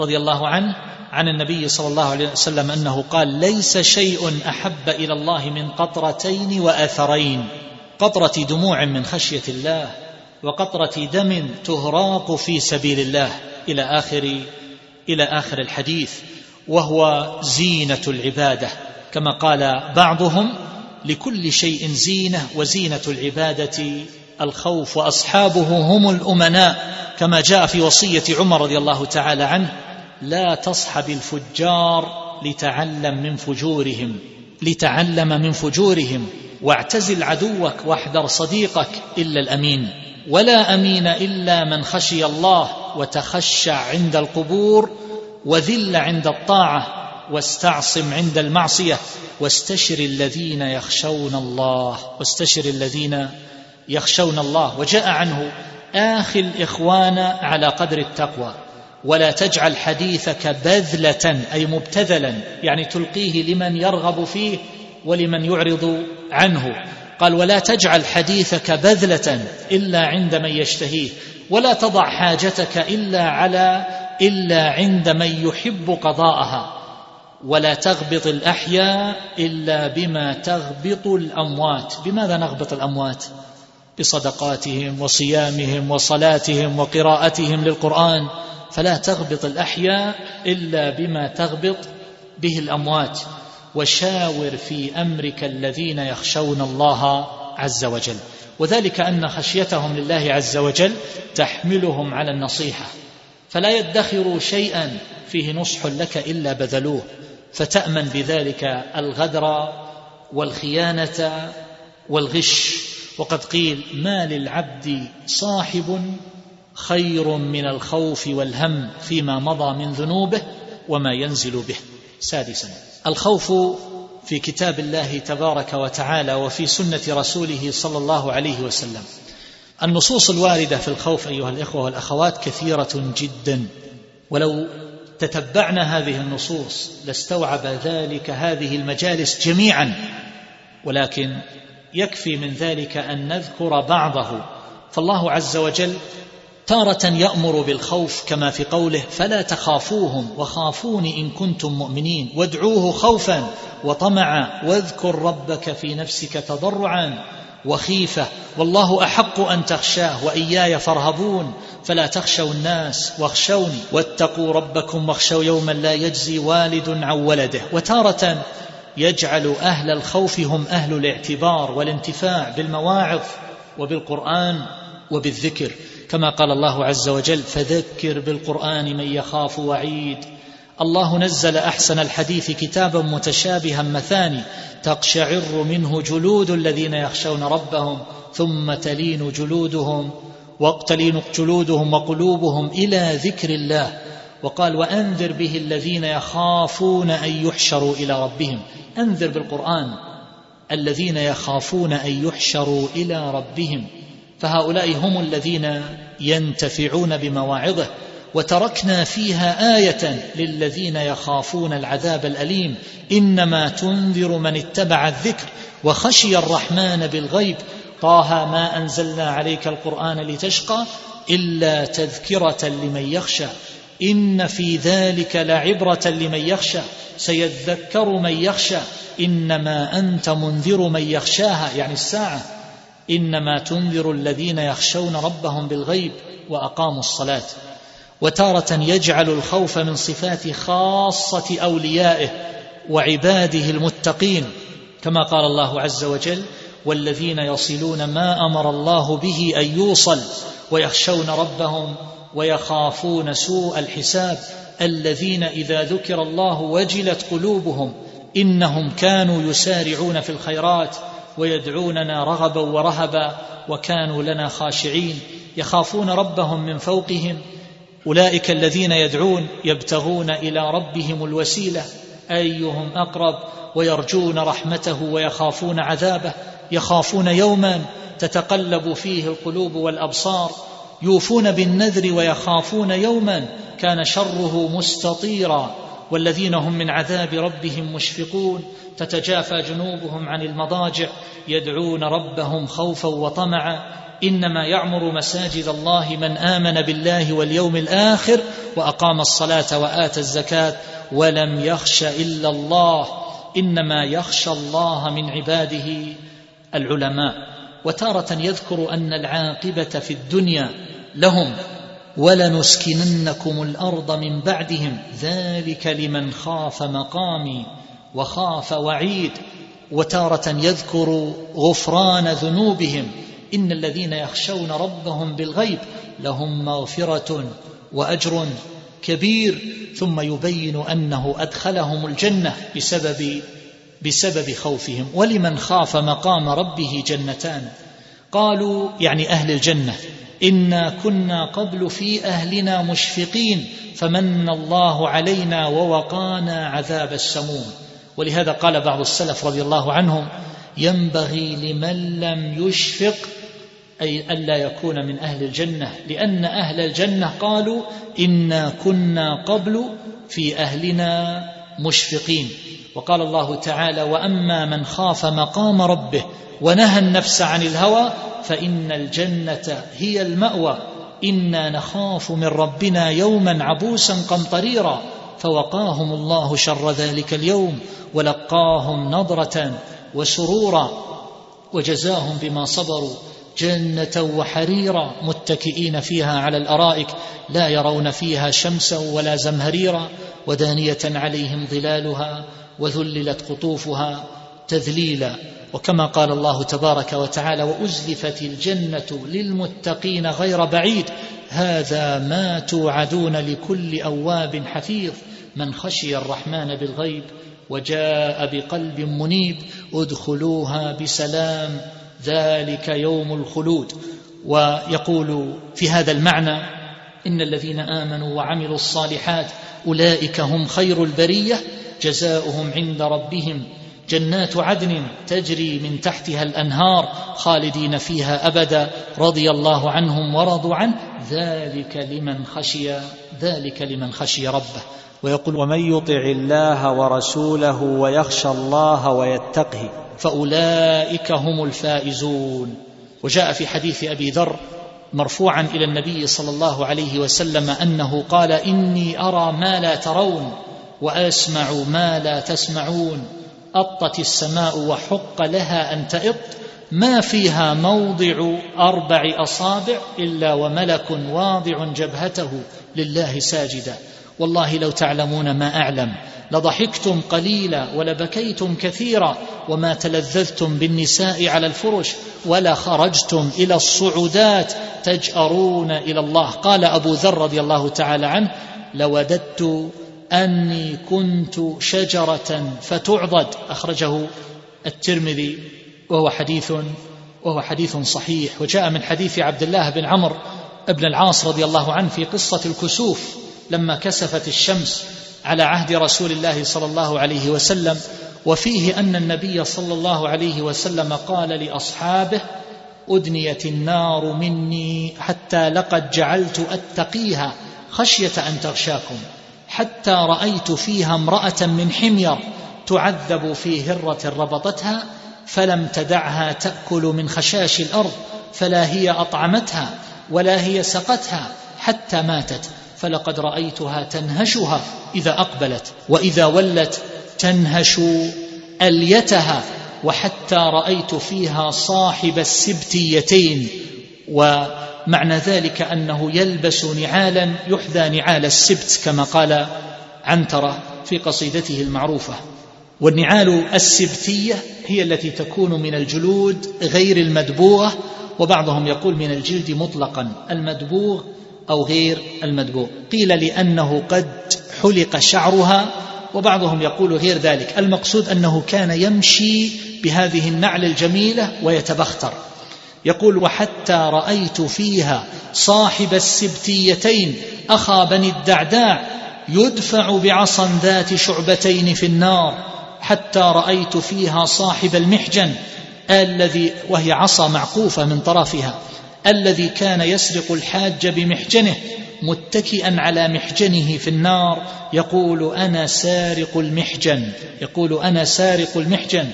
رضي الله عنه عن النبي صلى الله عليه وسلم أنه قال ليس شيء أحب إلى الله من قطرتين وأثرين قطرة دموع من خشية الله وقطرة دم تهراق في سبيل الله. إلى آخر إلى آخر الحديث وهو زينة العبادة. كما قال بعضهم لكل شيء زينة وزينة العبادة الخوف وأصحابه هم الأمناء. كما جاء في وصية عمر رضي الله تعالى عنه لا تصحب الفجار لتعلم من فجورهم لتعلم من فجورهم واعتزل عدوك واحذر صديقك إلا الأمين. ولا أمين إلا من خشي الله وتخشع عند القبور وذل عند الطاعة واستعصم عند المعصية. واستشر الذين يخشون الله واستشر الذين يخشون الله. وجاء عنه آخي الإخوان على قدر التقوى. ولا تجعل حديثك بذلة أي مبتذلا يعني تلقيه لمن يرغب فيه ولمن يعرض عنه. قال ولا تجعل حديثك بذلة إلا عند من يشتهيه ولا تضع حاجتك إلا على إلا عند من يحب قضاءها. ولا تغبط الأحياء إلا بما تغبط الأموات. بماذا نغبط الأموات؟ بصدقاتهم وصيامهم وصلاتهم وقراءتهم للقرآن. فلا تغبط الأحياء إلا بما تغبط به الأموات وشاور في أمرك الذين يخشون الله عز وجل. وذلك أن خشيتهم لله عز وجل تحملهم على النصيحة. فلا يدخروا شيئا فيه نصح لك إلا بذلوه. فتأمن بذلك الغدر والخيانة والغش. وقد قيل ما للعبد صاحب خير من الخوف والهم فيما مضى من ذنوبه وما ينزل به. سادسا الخوف في كتاب الله تبارك وتعالى وفي سنة رسوله صلى الله عليه وسلم. النصوص الواردة في الخوف أيها الإخوة والأخوات كثيرة جدا. ولو تتبعنا هذه النصوص لاستوعب ذلك هذه المجالس جميعا ولكن يكفي من ذلك أن نذكر بعضه. فالله عز وجل تارة يأمر بالخوف كما في قوله فلا تخافوهم وخافون إن كنتم مؤمنين وادعوه خوفا وطمعا واذكر ربك في نفسك تضرعا وخيفة والله أحق أن تخشاه وإياي فارهبون فلا تخشوا الناس واخشوني واتقوا ربكم واخشوا يوما لا يجزي والد عن ولده وتارة يجعل أهل الخوف هم أهل الاعتبار والانتفاع بالمواعظ وبالقرآن وبالذكر كما قال الله عز وجل فذكر بالقرآن من يخاف وعيد. الله نزل أحسن الحديث كتابا متشابها مثاني تقشعر منه جلود الذين يخشون ربهم ثم تلين جلودهم وتلين جلودهم وقلوبهم إلى ذكر الله. وقال وأنذر به الذين يخافون أن يحشروا إلى ربهم. أنذر بالقرآن الذين يخافون أن يحشروا إلى ربهم. فهؤلاء هم الذين ينتفعون بمواعظه وتركنا فيها آية للذين يخافون العذاب الأليم إنما تنذر من اتبع الذكر وخشي الرحمن بالغيب. طه ما أنزلنا عليك القرآن لتشقى إلا تذكرة لمن يخشى. إن في ذلك لعبرة لمن يخشى. سيذكر من يخشى. إنما أنت منذر من يخشاها يعني الساعة. إنما تنذر الذين يخشون ربهم بالغيب وأقاموا الصلاة. وتارة يجعل الخوف من صفات خاصة أوليائه وعباده المتقين كما قال الله عز وجل والذين يصلون ما أمر الله به أن يوصل ويخشون ربهم ويخافون سوء الحساب. الذين إذا ذكر الله وجلت قلوبهم إنهم كانوا يسارعون في الخيرات. ويدعوننا رغبا ورهبا وكانوا لنا خاشعين يخافون ربهم من فوقهم. أولئك الذين يدعون يبتغون إلى ربهم الوسيلة. أيهم أقرب؟ ويرجون رحمته ويخافون عذابه. يخافون يوما تتقلب فيه القلوب والأبصار. يوفون بالنذر ويخافون يوما كان شره مستطيرا. والذين هم من عذاب ربهم مشفقون تتجافى جنوبهم عن المضاجع يدعون ربهم خوفا وطمعا. إنما يعمر مساجد الله من آمن بالله واليوم الآخر وأقام الصلاة واتى الزكاة ولم يخش إلا الله. إنما يخشى الله من عباده العلماء. وتارة يذكر أن العاقبة في الدنيا لهم ولنسكننكم الأرض من بعدهم. ذلك لمن خاف مقامي وخاف وعيد وتارة يذكر غفران ذنوبهم. إن الذين يخشون ربهم بالغيب لهم مغفرة وأجر كبير. ثم يبين أنه أدخلهم الجنة بسبب بسبب خوفهم. ولمن خاف مقام ربه جنتان. قالوا يعني أهل الجنة. إنا كنا قبل في أهلنا مشفقين فمن الله علينا ووقانا عذاب السموم. ولهذا قال بعض السلف رضي الله عنهم ينبغي لمن لم يشفق أي ألا يكون من أهل الجنة لأن أهل الجنة قالوا إنا كنا قبل في أهلنا مشفقين. وقال الله تعالى وأما من خاف مقام ربه ونهى النفس عن الهوى فإن الجنة هي المأوى. إنا نخاف من ربنا يوما عبوسا قمطريرا فوقاهم الله شر ذلك اليوم ولقاهم نضرة وسرورا وجزاهم بما صبروا. جنة وحريرا متكئين فيها على الأرائك لا يرون فيها شمسا ولا زمهريرا ودانية عليهم ظلالها وذللت قطوفها تذليلا. وكما قال الله تبارك وتعالى وأزلفت الجنة للمتقين غير بعيد. هذا ما توعدون لكل أواب حفيظ. من خشي الرحمن بالغيب وجاء بقلب منيب ادخلوها بسلام. ذلك يوم الخلود. ويقول في هذا المعنى إن الذين آمنوا وعملوا الصالحات أولئك هم خير البرية. جزاؤهم عند ربهم جنات عدن تجري من تحتها الأنهار خالدين فيها أبدا رضي الله عنهم ورضوا عنه. ذلك لمن خشي ذلك لمن خشي ربه. ويقول ومن يطع الله ورسوله ويخشى الله ويتقه فأولئك هم الفائزون. وجاء في حديث أبي ذر مرفوعا إلى النبي صلى الله عليه وسلم أنه قال إني أرى ما لا ترون. وأسمع ما لا تسمعون. أطت السماء وحق لها أن تئط. ما فيها موضع أربع أصابع إلا وملك واضع جبهته لله ساجدا. والله لو تعلمون ما أعلم. لضحكتم قليلا ولبكيتم كثيرا وما تلذذتم بالنساء على الفرش ولا خرجتم إلى الصعودات تجأرون إلى الله. قال أبو ذر رضي الله تعالى عنه لوددت أني كنت شجرة فتعضد. أخرجه الترمذي وهو حديث وهو حديث صحيح. وجاء من حديث عبد الله بن عمرو بن العاص رضي الله عنه في قصة الكسوف لما كسفت الشمس على عهد رسول الله صلى الله عليه وسلم. وفيه أن النبي صلى الله عليه وسلم قال لأصحابه أدنيت النار مني حتى لقد جعلت أتقيها خشية أن تغشاكم. حتى رأيت فيها امرأة من حمير تعذب في هرة ربطتها فلم تدعها تأكل من خشاش الأرض فلا هي أطعمتها ولا هي سقتها حتى ماتت فلقد رأيتها تنهشها إذا أقبلت وإذا ولت تنهش أليتها وحتى رأيت فيها صاحب السبتيتين ومعنى ذلك أنه يلبس نعالا يحذى نعال السبت كما قال عنترة في قصيدته المعروفة. والنعال السبتية هي التي تكون من الجلود غير المدبوغة وبعضهم يقول من الجلد مطلقا المدبوغ أو غير المدبوغ. قيل لأنه قد حلق شعرها وبعضهم يقول غير ذلك. المقصود أنه كان يمشي بهذه النعل الجميلة ويتبختر. يقول وحتى رأيت فيها صاحب السبتيتين أخا بني الدعداع يدفع بعصا ذات شعبتين في النار حتى رأيت فيها صاحب المحجن الذي وهي عصا معقوفة من طرفها الذي كان يسرق الحاج بمحجنه متكئا على محجنه في النار يقول أنا سارق المحجن يقول أنا سارق المحجن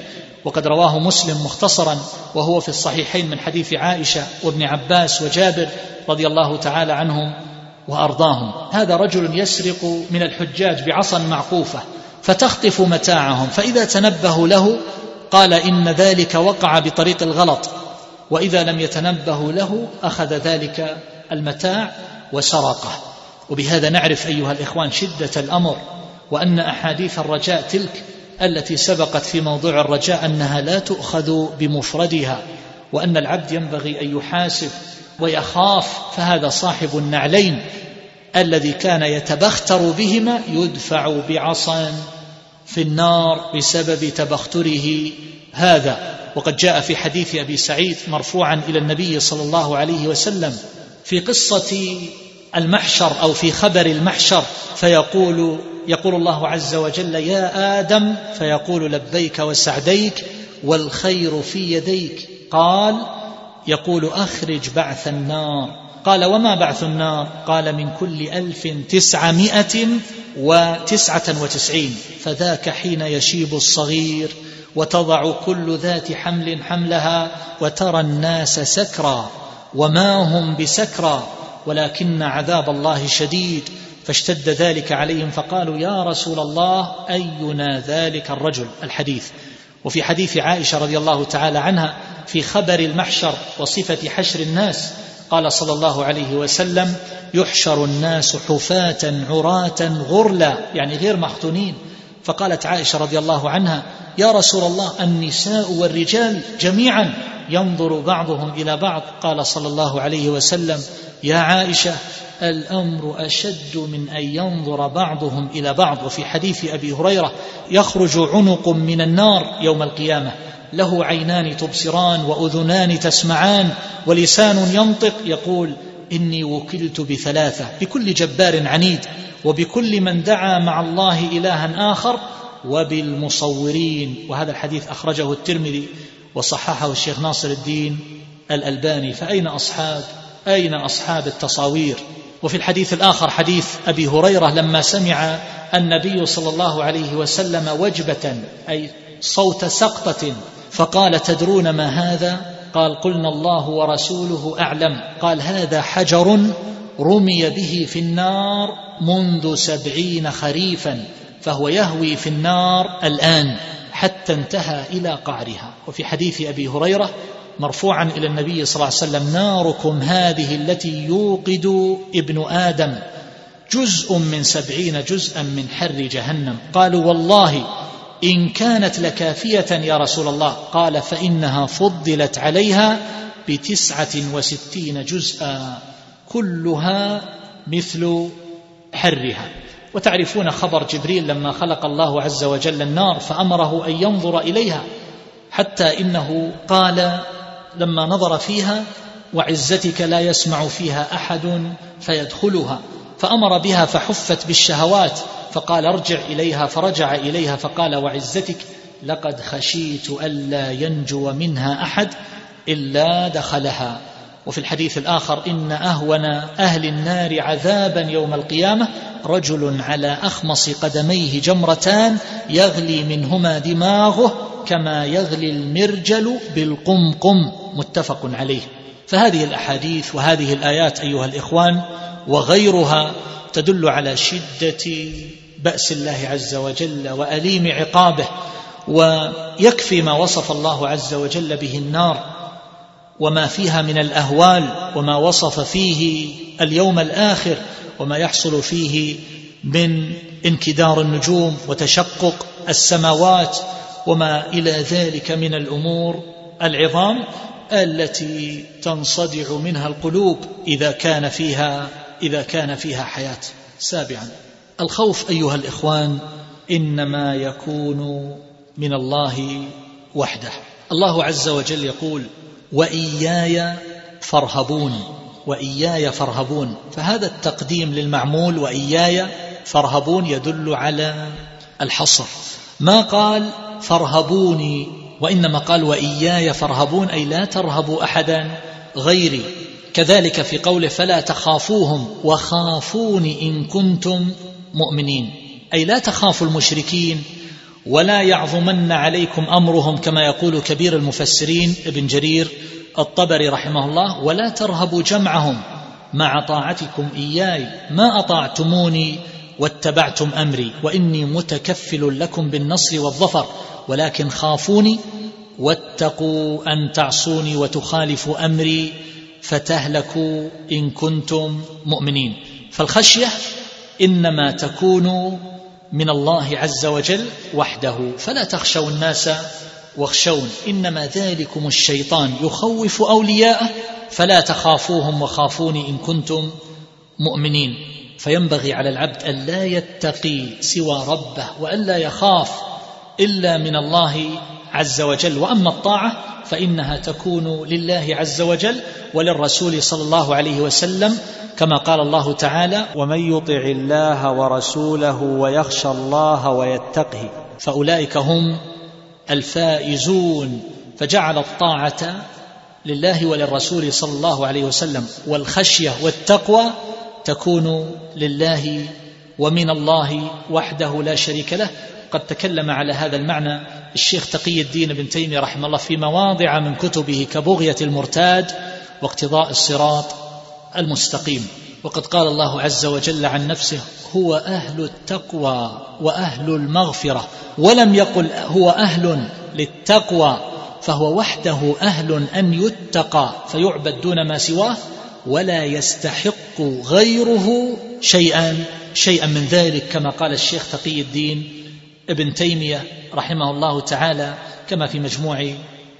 وقد رواه مسلم مختصرا وهو في الصحيحين من حديث عائشة وابن عباس وجابر رضي الله تعالى عنهم وأرضاهم. هذا رجل يسرق من الحجاج بعصا معقوفة فتخطف متاعهم فإذا تنبهوا له قال إن ذلك وقع بطريق الغلط وإذا لم يتنبهوا له أخذ ذلك المتاع وسرقه. وبهذا نعرف أيها الإخوان شدة الأمر وأن أحاديث الرجاء تلك التي سبقت في موضوع الرجاء أنها لا تؤخذ بمفردها وأن العبد ينبغي أن يحاسب ويخاف فهذا صاحب النعلين الذي كان يتبختر بهما يدفع بعصا في النار بسبب تبختره هذا. وقد جاء في حديث أبي سعيد مرفوعا إلى النبي صلى الله عليه وسلم في قصة المحشر أو في خبر المحشر فيقول يقول الله عز وجل يا آدم فيقول لبيك وسعديك والخير في يديك. قال يقول أخرج بعث النار. قال وما بعث النار؟ قال من كل ألف تسعمائة وتسعة وتسعين. فذاك حين يشيب الصغير وتضع كل ذات حمل حملها وترى الناس سكرا وما هم بسكرى ولكن عذاب الله شديد. فاشتد ذلك عليهم فقالوا يا رسول الله أينا ذلك الرجل؟ الحديث. وفي حديث عائشة رضي الله تعالى عنها في خبر المحشر وصفة حشر الناس قال صلى الله عليه وسلم يحشر الناس حفاة عراة غرلا يعني غير مختونين فقالت عائشة رضي الله عنها يا رسول الله النساء والرجال جميعا ينظر بعضهم إلى بعض. قال صلى الله عليه وسلم يا عائشة الأمر أشد من أن ينظر بعضهم إلى بعض. وفي حديث أبي هريرة يخرج عنق من النار يوم القيامة. له عينان تبصران وأذنان تسمعان ولسان ينطق. يقول إني وكلت بثلاثة بكل جبار عنيد وبكل من دعا مع الله إلها آخر وبالمصورين. وهذا الحديث أخرجه الترمذي وصححه الشيخ ناصر الدين الألباني. فأين أصحاب؟ أين أصحاب التصاوير؟ وفي الحديث الآخر حديث أبي هريرة لما سمع النبي صلى الله عليه وسلم وجبة أي صوت سقطة فقال تدرون ما هذا؟ قال قلنا الله ورسوله أعلم. قال هذا حجر رمي به في النار منذ سبعين خريفا فهو يهوي في النار الآن حتى انتهى إلى قعرها. وفي حديث أبي هريرة مرفوعا إلى النبي صلى الله عليه وسلم ناركم هذه التي يوقد ابن آدم جزء من سبعين جزءا من حر جهنم. قالوا والله إن كانت لكافية يا رسول الله. قال فإنها فضلت عليها بتسعة وستين جزءا كلها مثل حرها. وتعرفون خبر جبريل لما خلق الله عز وجل النار فأمره أن ينظر إليها حتى إنه قال لما نظر فيها وعزتك لا يسمع فيها أحد فيدخلها. فأمر بها فحفت بالشهوات فقال ارجع إليها فرجع إليها فقال وعزتك لقد خشيت ألا ينجو منها أحد إلا دخلها. وفي الحديث الآخر إن أهون أهل النار عذابا يوم القيامة رجل على أخمص قدميه جمرتان يغلي منهما دماغه كما يغلي المرجل بالقمقم متفق عليه. فهذه الأحاديث وهذه الآيات أيها الإخوان وغيرها تدل على شدة بأس الله عز وجل وأليم عقابه ويكفي ما وصف الله عز وجل به النار وما فيها من الأهوال وما وصف فيه اليوم الآخر وما يحصل فيه من انكدار النجوم وتشقق السماوات وما إلى ذلك من الأمور العظام التي تنصدع منها القلوب إذا كان فيها إذا كان فيها حياة. سابعا الخوف أيها الإخوان إنما يكون من الله وحده. الله عز وجل يقول وإياي فارهبون وإياي فارهبون. فهذا التقديم للمعمول وإياي فارهبون يدل على الحصر. ما قال فارهبوني وإنما قال وإياي فارهبون أي لا ترهبوا أحدا غيري. كذلك في قوله فلا تخافوهم وخافوني إن كنتم مؤمنين. أي لا تخافوا المشركين ولا يعظمن عليكم أمرهم كما يقول كبير المفسرين ابن جرير الطبري رحمه الله ولا ترهبوا جمعهم مع طاعتكم إياي. ما أطعتموني واتبعتم أمري وإني متكفل لكم بالنصر والظفر ولكن خافوني واتقوا أن تعصوني وتخالفوا أمري فتهلكوا إن كنتم مؤمنين. فالخشية إنما تكون من الله عز وجل وحده. فلا تخشوا الناس واخشون إنما ذلكم الشيطان يخوف أولياءه فلا تخافوهم وخافوني إن كنتم مؤمنين. فينبغي على العبد أن لا يتقي سوى ربه وأن لا يخاف إلا من الله عز وجل. وأما الطاعة فإنها تكون لله عز وجل وللرسول صلى الله عليه وسلم كما قال الله تعالى ومن يطع الله ورسوله ويخشى الله ويتقه فأولئك هم الفائزون. فجعل الطاعة لله وللرسول صلى الله عليه وسلم والخشية والتقوى تكون لله ومن الله وحده لا شريك له. قد تكلم على هذا المعنى الشيخ تقي الدين بن تيمية رحمه الله في مواضع من كتبه كبغية المرتاد واقتضاء الصراط المستقيم. وقد قال الله عز وجل عن نفسه هو أهل التقوى وأهل المغفرة ولم يقل هو أهل للتقوى فهو وحده أهل أن يتقى فيعبد دون ما سواه ولا يستحق غيره شيئا شيئا من ذلك كما قال الشيخ تقي الدين ابن تيمية رحمه الله تعالى كما في مجموع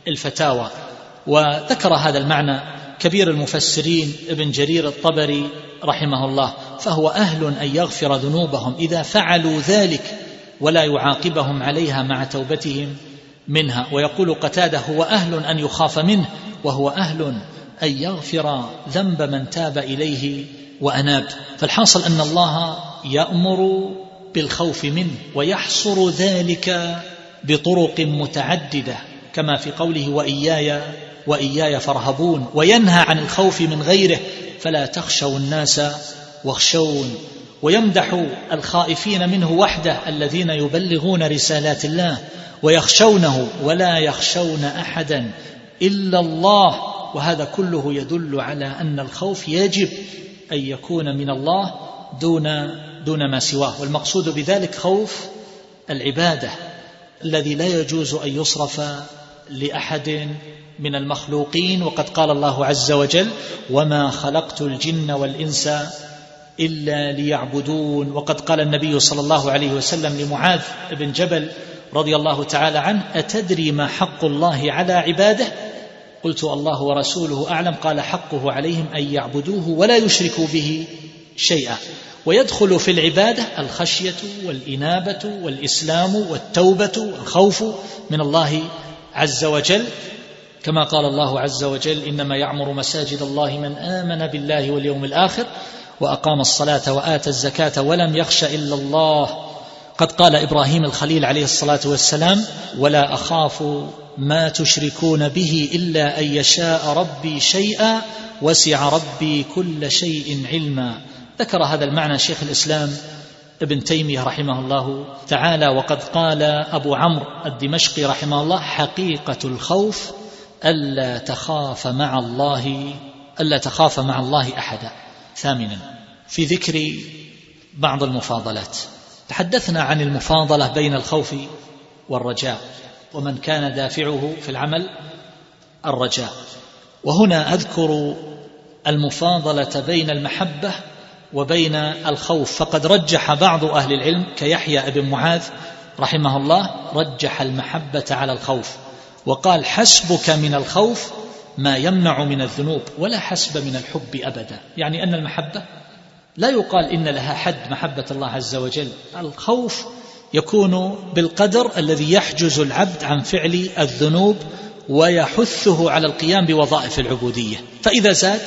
الفتاوى. وذكر هذا المعنى كبير المفسرين ابن جرير الطبري رحمه الله فهو أهل أن يغفر ذنوبهم إذا فعلوا ذلك ولا يعاقبهم عليها مع توبتهم منها. ويقول قتاده هو أهل أن يخاف منه وهو أهل أن يغفر ذنب من تاب إليه وأناب. فالحاصل أن الله يأمر بالخوف منه ويحصر ذلك بطرق متعددة كما في قوله وإياي وإياي فارهبون وينهى عن الخوف من غيره فلا تخشوا الناس واخشون. ويمدح الخائفين منه وحده الذين يبلغون رسالات الله ويخشونه ولا يخشون أحدا إلا الله. وهذا كله يدل على أن الخوف يجب أن يكون من الله دون دون ما سواه. والمقصود بذلك خوف العبادة الذي لا يجوز أن يصرف لأحد من المخلوقين. وقد قال الله عز وجل وما خلقت الجن والإنس إلا ليعبدون وقد قال النبي صلى الله عليه وسلم لمعاذ بن جبل رضي الله تعالى عنه أتدري ما حق الله على عباده قلت الله ورسوله أعلم قال حقه عليهم أن يعبدوه ولا يشركوا به شيئا. ويدخل في العبادة الخشية والإنابة والإسلام والتوبة والخوف من الله عز وجل. كما قال الله عز وجل إنما يعمر مساجد الله من آمن بالله واليوم الآخر وأقام الصلاة واتى الزكاة ولم يخش إلا الله. قد قال إبراهيم الخليل عليه الصلاة والسلام ولا أخاف ما تشركون به إلا أن يشاء ربي شيئا وسع ربي كل شيء علما. ذكر هذا المعنى شيخ الإسلام ابن تيمية رحمه الله تعالى وقد قال أبو عمرو الدمشقي رحمه الله حقيقة الخوف ألا تخاف مع الله ألا تخاف مع الله أحدا. ثامنا في ذكر بعض المفاضلات تحدثنا عن المفاضلة بين الخوف والرجاء. ومن كان دافعه في العمل الرجاء. وهنا أذكر المفاضلة بين المحبة وبين الخوف. فقد رجح بعض أهل العلم كيحيى بن معاذ رحمه الله رجح المحبة على الخوف وقال حسبك من الخوف ما يمنع من الذنوب ولا حسب من الحب أبدا. يعني أن المحبة لا يقال إن لها حد محبة الله عز وجل الخوف يكون بالقدر الذي يحجز العبد عن فعل الذنوب ويحثه على القيام بوظائف العبودية. فإذا زاد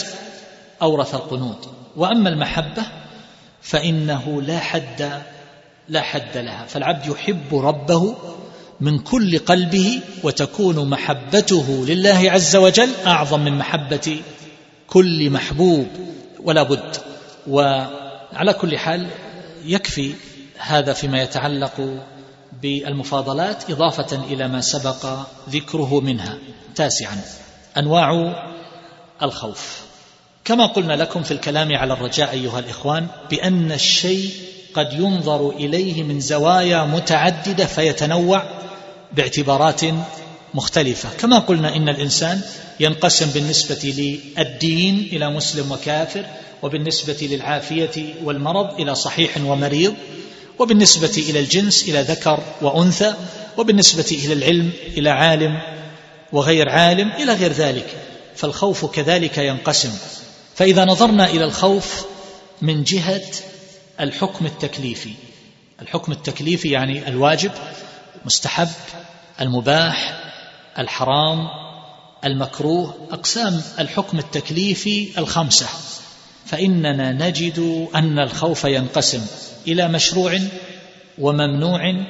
أورث القنوط. وأما المحبة فإنه لا حد لا حد لها. فالعبد يحب ربه من كل قلبه وتكون محبته لله عز وجل أعظم من محبة كل محبوب. ولا بد. وعلى كل حال يكفي هذا فيما يتعلق بالمفاضلات إضافة إلى ما سبق ذكره منها. تاسعا أنواع الخوف. كما قلنا لكم في الكلام على الرجاء أيها الإخوان بأن الشيء قد ينظر إليه من زوايا متعددة فيتنوع باعتبارات مختلفة. كما قلنا إن الإنسان ينقسم بالنسبة للدين إلى مسلم وكافر وبالنسبة للعافية والمرض إلى صحيح ومريض. وبالنسبة إلى الجنس إلى ذكر وأنثى وبالنسبة إلى العلم إلى عالم وغير عالم إلى غير ذلك. فالخوف كذلك ينقسم. فإذا نظرنا إلى الخوف من جهة الحكم التكليفي. الحكم التكليفي يعني الواجب مستحب المباح الحرام المكروه أقسام الحكم التكليفي الخمسة. فإننا نجد أن الخوف ينقسم. إلى مشروع وممنوع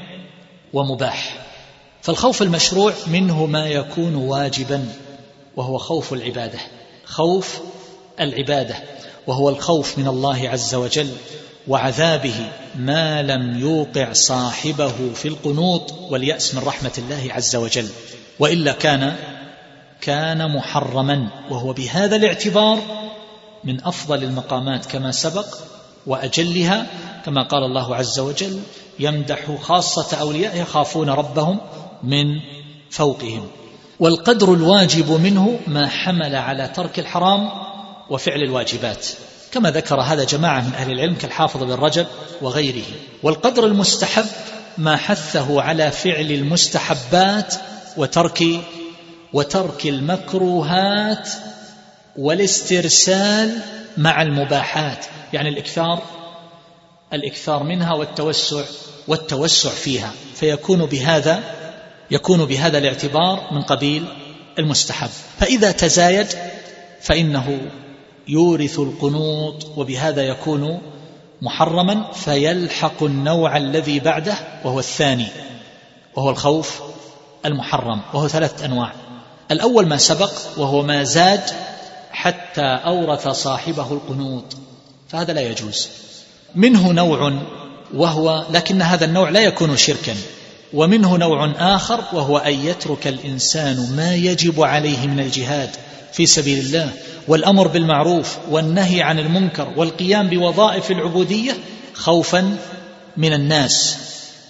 ومباح. فالخوف المشروع منه ما يكون واجبا وهو خوف العبادة. خوف العبادة وهو الخوف من الله عز وجل وعذابه ما لم يوقع صاحبه في القنوط واليأس من رحمة الله عز وجل. وإلا كان كان محرما وهو بهذا الاعتبار من أفضل المقامات كما سبق وأجلها كما قال الله عز وجل يمدح خاصة أولياء يخافون ربهم من فوقهم. والقدر الواجب منه ما حمل على ترك الحرام وفعل الواجبات كما ذكر هذا جماعة من أهل العلم كالحافظ بن رجب وغيره. والقدر المستحب ما حثه على فعل المستحبات وترك وترك المكروهات والاسترسال مع المباحات. يعني الإكثار الإكثار منها والتوسع والتوسع فيها. فيكون بهذا يكون بهذا الاعتبار من قبيل المستحب. فإذا تزايد فإنه يورث القنوط وبهذا يكون محرما فيلحق النوع الذي بعده وهو الثاني وهو الخوف المحرم وهو ثلاث أنواع. الأول ما سبق وهو ما زاد حتى أورث صاحبه القنوط فهذا لا يجوز. منه نوع وهو لكن هذا النوع لا يكون شركا. ومنه نوع آخر وهو أن يترك الإنسان ما يجب عليه من الجهاد في سبيل الله والأمر بالمعروف والنهي عن المنكر والقيام بوظائف العبودية خوفا من الناس.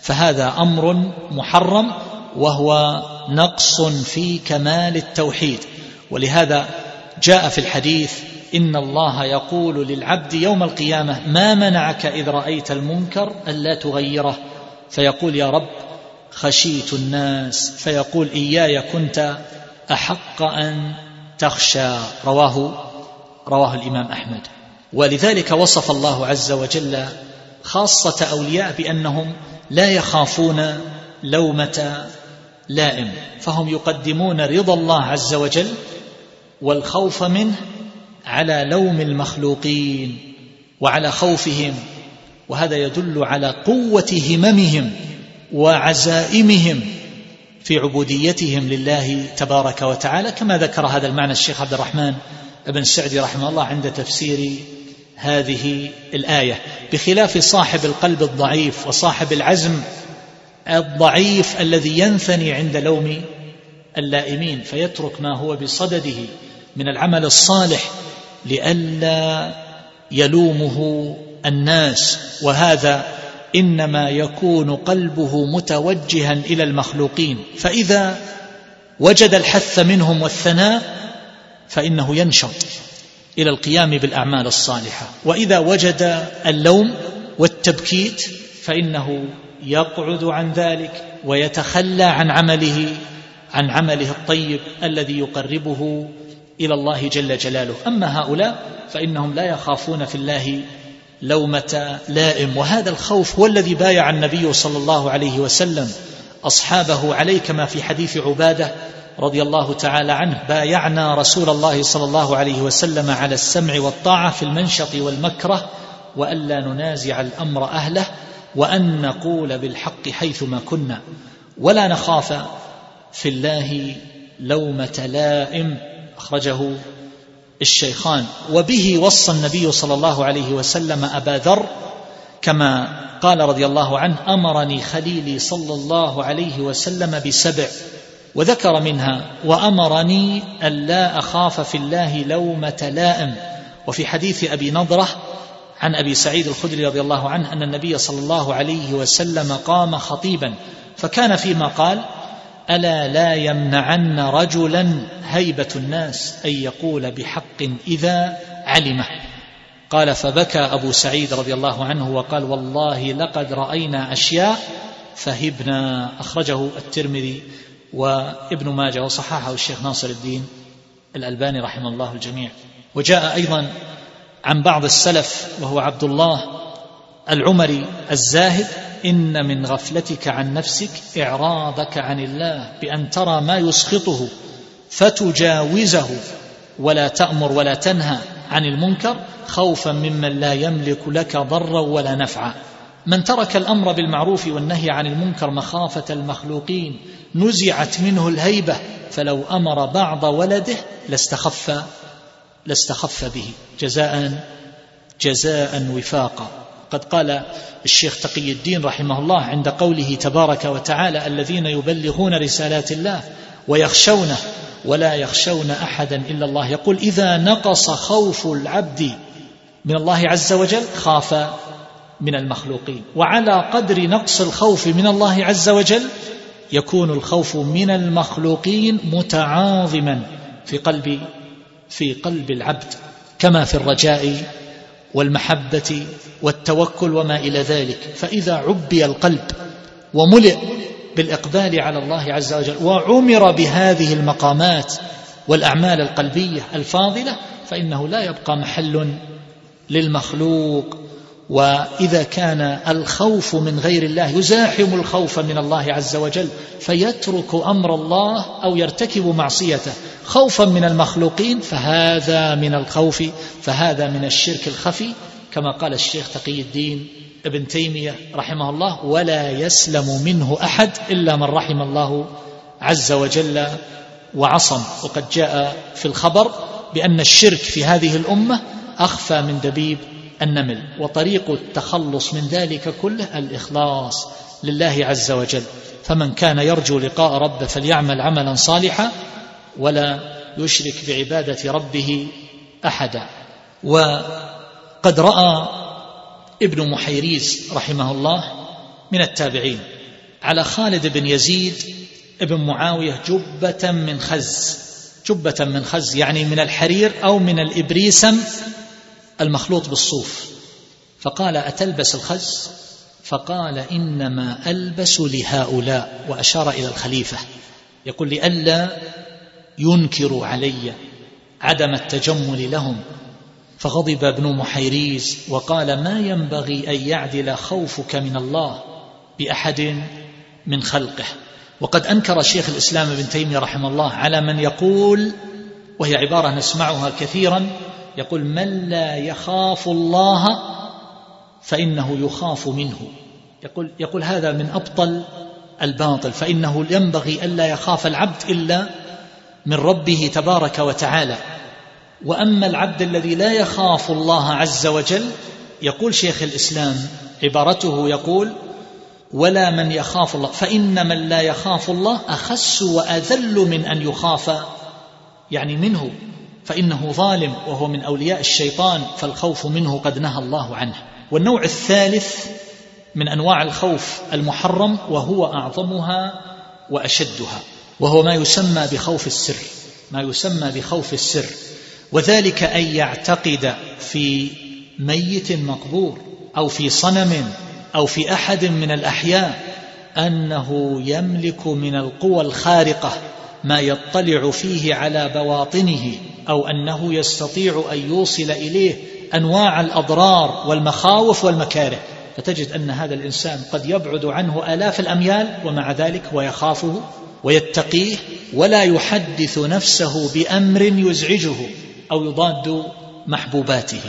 فهذا أمر محرم وهو نقص في كمال التوحيد. ولهذا جاء في الحديث إن الله يقول للعبد يوم القيامة ما منعك إذ رأيت المنكر ألا تغيره؟ فيقول يا رب خشيت الناس. فيقول إياي كنت أحق أن تخشى. رواه رواه الإمام أحمد. ولذلك وصف الله عز وجل خاصة أولياء بأنهم لا يخافون لومة لائم فهم يقدمون رضا الله عز وجل والخوف منه على لوم المخلوقين وعلى خوفهم وهذا يدل على قوة هممهم وعزائمهم في عبوديتهم لله تبارك وتعالى. كما ذكر هذا المعنى الشيخ عبد الرحمن بن سعدي رحمه الله عند تفسير هذه الآية. بخلاف صاحب القلب الضعيف وصاحب العزم الضعيف الذي ينثني عند لوم اللائمين فيترك ما هو بصدده من العمل الصالح لئلا يلومه الناس. وهذا إنما يكون قلبه متوجها إلى المخلوقين. فإذا وجد الحث منهم والثناء فإنه ينشط إلى القيام بالأعمال الصالحة. وإذا وجد اللوم والتبكيت فإنه يقعد عن ذلك ويتخلى عن عمله عن عمله الطيب الذي يقربه إلى الله جل جلاله. أما هؤلاء فإنهم لا يخافون في الله لومة لائم. وهذا الخوف هو الذي بايع النبي صلى الله عليه وسلم أصحابه عليه كما في حديث عبادة رضي الله تعالى عنه. بايعنا رسول الله صلى الله عليه وسلم على السمع والطاعة في المنشط والمكره وألا ننازع الأمر أهله وأن نقول بالحق حيثما كنا. ولا نخاف في الله لومة لائم. أخرجه الشيخان. وبه وصى النبي صلى الله عليه وسلم أبا ذر كما قال رضي الله عنه أمرني خليلي صلى الله عليه وسلم بسبع وذكر منها وأمرني ألا أخاف في الله لومة لائم وفي حديث أبي نضرة عن أبي سعيد الخدري رضي الله عنه أن النبي صلى الله عليه وسلم قام خطيبا فكان فيما قال ألا لا يمنعن رجلا هيبة الناس أن يقول بحق إذا علمه. قال فبكى أبو سعيد رضي الله عنه وقال والله لقد رأينا أشياء فهبنا. أخرجه الترمذي وابن ماجه وصححه الشيخ ناصر الدين الألباني رحمه الله الجميع. وجاء أيضا عن بعض السلف وهو عبد الله العمري الزاهد إن من غفلتك عن نفسك إعراضك عن الله بأن ترى ما يسخطه فتجاوزه ولا تأمر ولا تنهى عن المنكر خوفا ممن لا يملك لك ضرا ولا نفعا. من ترك الأمر بالمعروف والنهي عن المنكر مخافة المخلوقين نزعت منه الهيبة فلو أمر بعض ولده لاستخف لاستخف به. جزاء جزاء وفاقا. قد قال الشيخ تقي الدين رحمه الله عند قوله تبارك وتعالى الذين يبلغون رسالات الله ويخشونه ولا يخشون أحدا إلا الله. يقول إذا نقص خوف العبد من الله عز وجل خاف من المخلوقين. وعلى قدر نقص الخوف من الله عز وجل يكون الخوف من المخلوقين متعاظما في قلب في قلب العبد كما في الرجاء والمحبة والتوكل وما إلى ذلك. فإذا عبي القلب وملئ بالإقبال على الله عز وجل وعمر بهذه المقامات والأعمال القلبية الفاضلة فإنه لا يبقى محل للمخلوق وإذا كان الخوف من غير الله يزاحم الخوف من الله عز وجل فيترك أمر الله أو يرتكب معصيته. خوفا من المخلوقين فهذا من الخوف فهذا من الشرك الخفي. كما قال الشيخ تقي الدين ابن تيمية رحمه الله ولا يسلم منه أحد إلا من رحم الله عز وجل وعصم. وقد جاء في الخبر بأن الشرك في هذه الأمة أخفى من دبيب النمل وطريق التخلص من ذلك كله الإخلاص لله عز وجل. فمن كان يرجو لقاء ربه فليعمل عملا صالحا ولا يشرك بعبادة ربه أحدا. وقد رأى ابن محيريز رحمه الله من التابعين على خالد بن يزيد ابن معاوية جبة من خز. جبة من خز يعني من الحرير أو من الإبريسم المخلوط بالصوف. فقال أتلبس الخز؟ فقال إنما ألبس لهؤلاء وأشار إلى الخليفة. يقول لئلا ينكروا علي عدم التجمل لهم. فغضب ابن محيريز وقال ما ينبغي أن يعدل خوفك من الله بأحد من خلقه. وقد أنكر شيخ الإسلام ابن تيمية رحمه الله على من يقول وهي عبارة نسمعها كثيرا يقول من لا يخاف الله فإنه يخاف منه. يقول يقول هذا من أبطل الباطل فإنه ينبغي ألا يخاف العبد إلا من ربه تبارك وتعالى. وأما العبد الذي لا يخاف الله عز وجل يقول شيخ الإسلام عبارته يقول ولا من يخاف الله فإن من لا يخاف الله أخس وأذل من أن يخاف. يعني منه. فإنه ظالم وهو من أولياء الشيطان فالخوف منه قد نهى الله عنه. والنوع الثالث من أنواع الخوف المحرم وهو أعظمها وأشدها وهو ما يسمى بخوف السر ما يسمى بخوف السر. وذلك أن يعتقد في ميت مقبور أو في صنم أو في أحد من الأحياء أنه يملك من القوى الخارقة ما يطلع فيه على بواطنه. أو أنه يستطيع أن يوصل إليه أنواع الأضرار والمخاوف والمكاره. فتجد أن هذا الإنسان قد يبعد عنه آلاف الأميال ومع ذلك هو يخافه ويتقيه ولا يحدث نفسه بأمر يزعجه أو يضاد محبوباته.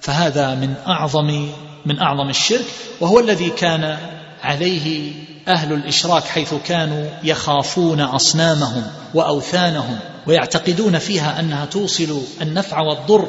فهذا من أعظم من أعظم الشرك وهو الذي كان عليه أهل الإشراك حيث كانوا يخافون أصنامهم وأوثانهم. ويعتقدون فيها أنها توصل النفع والضر.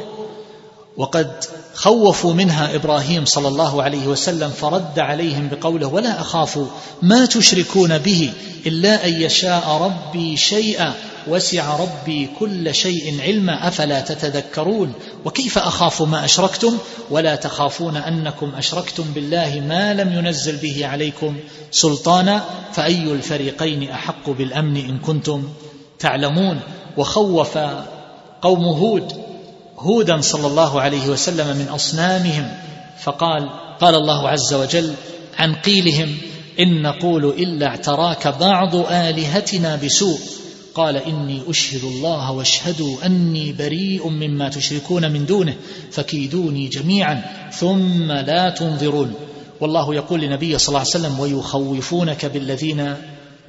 وقد خوفوا منها إبراهيم صلى الله عليه وسلم فرد عليهم بقوله ولا أخاف ما تشركون به إلا أن يشاء ربي شيئا وسع ربي كل شيء علما أفلا تتذكرون؟ وكيف أخاف ما أشركتم؟ ولا تخافون أنكم أشركتم بالله ما لم ينزل به عليكم سلطانا فأي الفريقين أحق بالأمن إن كنتم تعلمون؟ وخوف قوم هود هودا صلى الله عليه وسلم من أصنامهم فقال قال الله عز وجل عن قيلهم إن نقول إلا اعتراك بعض آلهتنا بسوء. قال إني أشهد الله واشهدوا أني بريء مما تشركون من دونه فكيدوني جميعا ثم لا تنظرون. والله يقول لنبيه صلى الله عليه وسلم ويخوفونك بالذين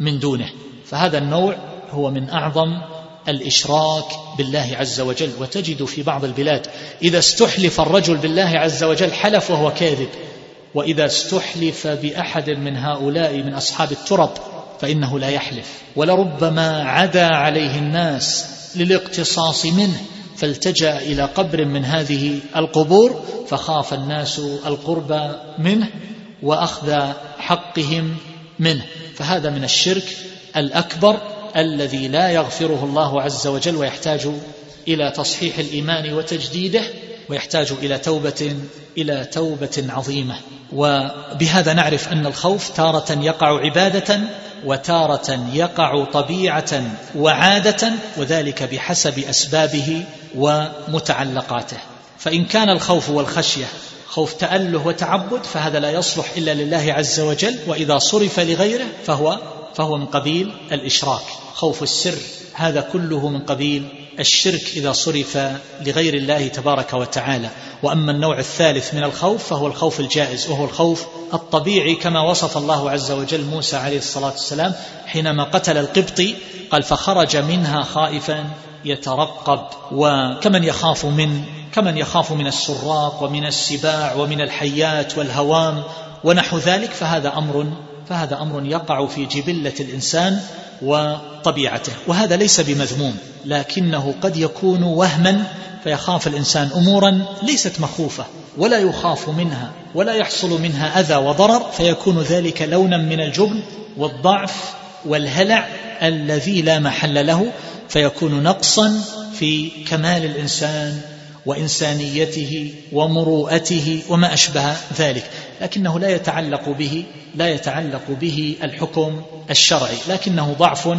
من دونه. فهذا النوع هو من أعظم الإشراك بالله عز وجل وتجد في بعض البلاد إذا استحلف الرجل بالله عز وجل حلف وهو كاذب وإذا استحلف بأحد من هؤلاء من أصحاب الترب فإنه لا يحلف. ولربما عدا عليه الناس للاقتصاص منه فالتجأ إلى قبر من هذه القبور فخاف الناس القرب منه وأخذ حقهم منه. فهذا من الشرك الأكبر الذي لا يغفره الله عز وجل ويحتاج إلى تصحيح الإيمان وتجديده ويحتاج إلى توبة إلى توبة عظيمة. وبهذا نعرف أن الخوف تارة يقع عبادة وتارة يقع طبيعة وعادة وذلك بحسب أسبابه ومتعلقاته. فإن كان الخوف والخشية خوف تأله وتعبد فهذا لا يصلح إلا لله عز وجل وإذا صرف لغيره فهو فهو من قبيل الإشراك خوف السر. هذا كله من قبيل الشرك إذا صرف لغير الله تبارك وتعالى. وأما النوع الثالث من الخوف فهو الخوف الجائز وهو الخوف الطبيعي كما وصف الله عز وجل موسى عليه الصلاة والسلام حينما قتل القبطي قال فخرج منها خائفا يترقب. وكمن يخاف من كمن يخاف من السراق ومن السباع ومن الحيات والهوام ونحو ذلك فهذا أمر فهذا أمر يقع في جبلة الإنسان وطبيعته وهذا ليس بمذموم لكنه قد يكون وهما فيخاف الإنسان امورا ليست مخوفة ولا يخاف منها ولا يحصل منها أذى وضرر فيكون ذلك لونا من الجبن والضعف والهلع الذي لا محل له فيكون نقصا في كمال الإنسان وإنسانيته ومروءته وما أشبه ذلك لكنه لا يتعلق به لا يتعلق به الحكم الشرعي لكنه ضعف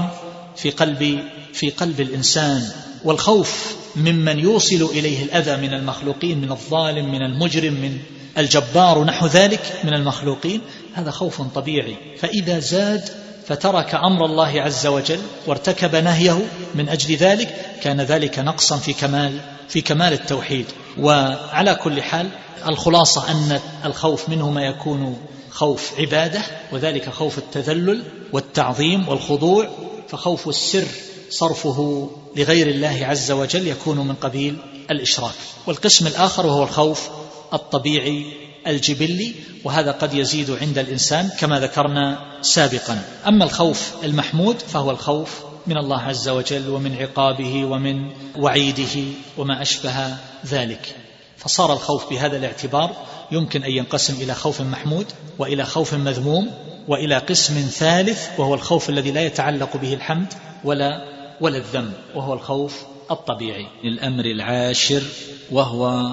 في قلب في قلب الإنسان والخوف ممن يوصل إليه الأذى من المخلوقين من الظالم من المجرم من الجبار نحو ذلك من المخلوقين هذا خوف طبيعي. فإذا زاد فترك أمر الله عز وجل وارتكب نهيه من أجل ذلك كان ذلك نقصا في كمال في كمال التوحيد. وعلى كل حال الخلاصة أن الخوف منه ما يكون خوف عبادة وذلك خوف التذلل والتعظيم والخضوع فخوف السر صرفه لغير الله عز وجل يكون من قبيل الإشراك. والقسم الآخر وهو الخوف الطبيعي الجبلي وهذا قد يزيد عند الإنسان كما ذكرنا سابقا. أما الخوف المحمود فهو الخوف من الله عز وجل ومن عقابه ومن وعيده وما أشبه ذلك. فصار الخوف بهذا الاعتبار يمكن أن ينقسم إلى خوف محمود وإلى خوف مذموم وإلى قسم ثالث وهو الخوف الذي لا يتعلق به الحمد ولا ولا الذم وهو الخوف الطبيعي. الامر العاشر وهو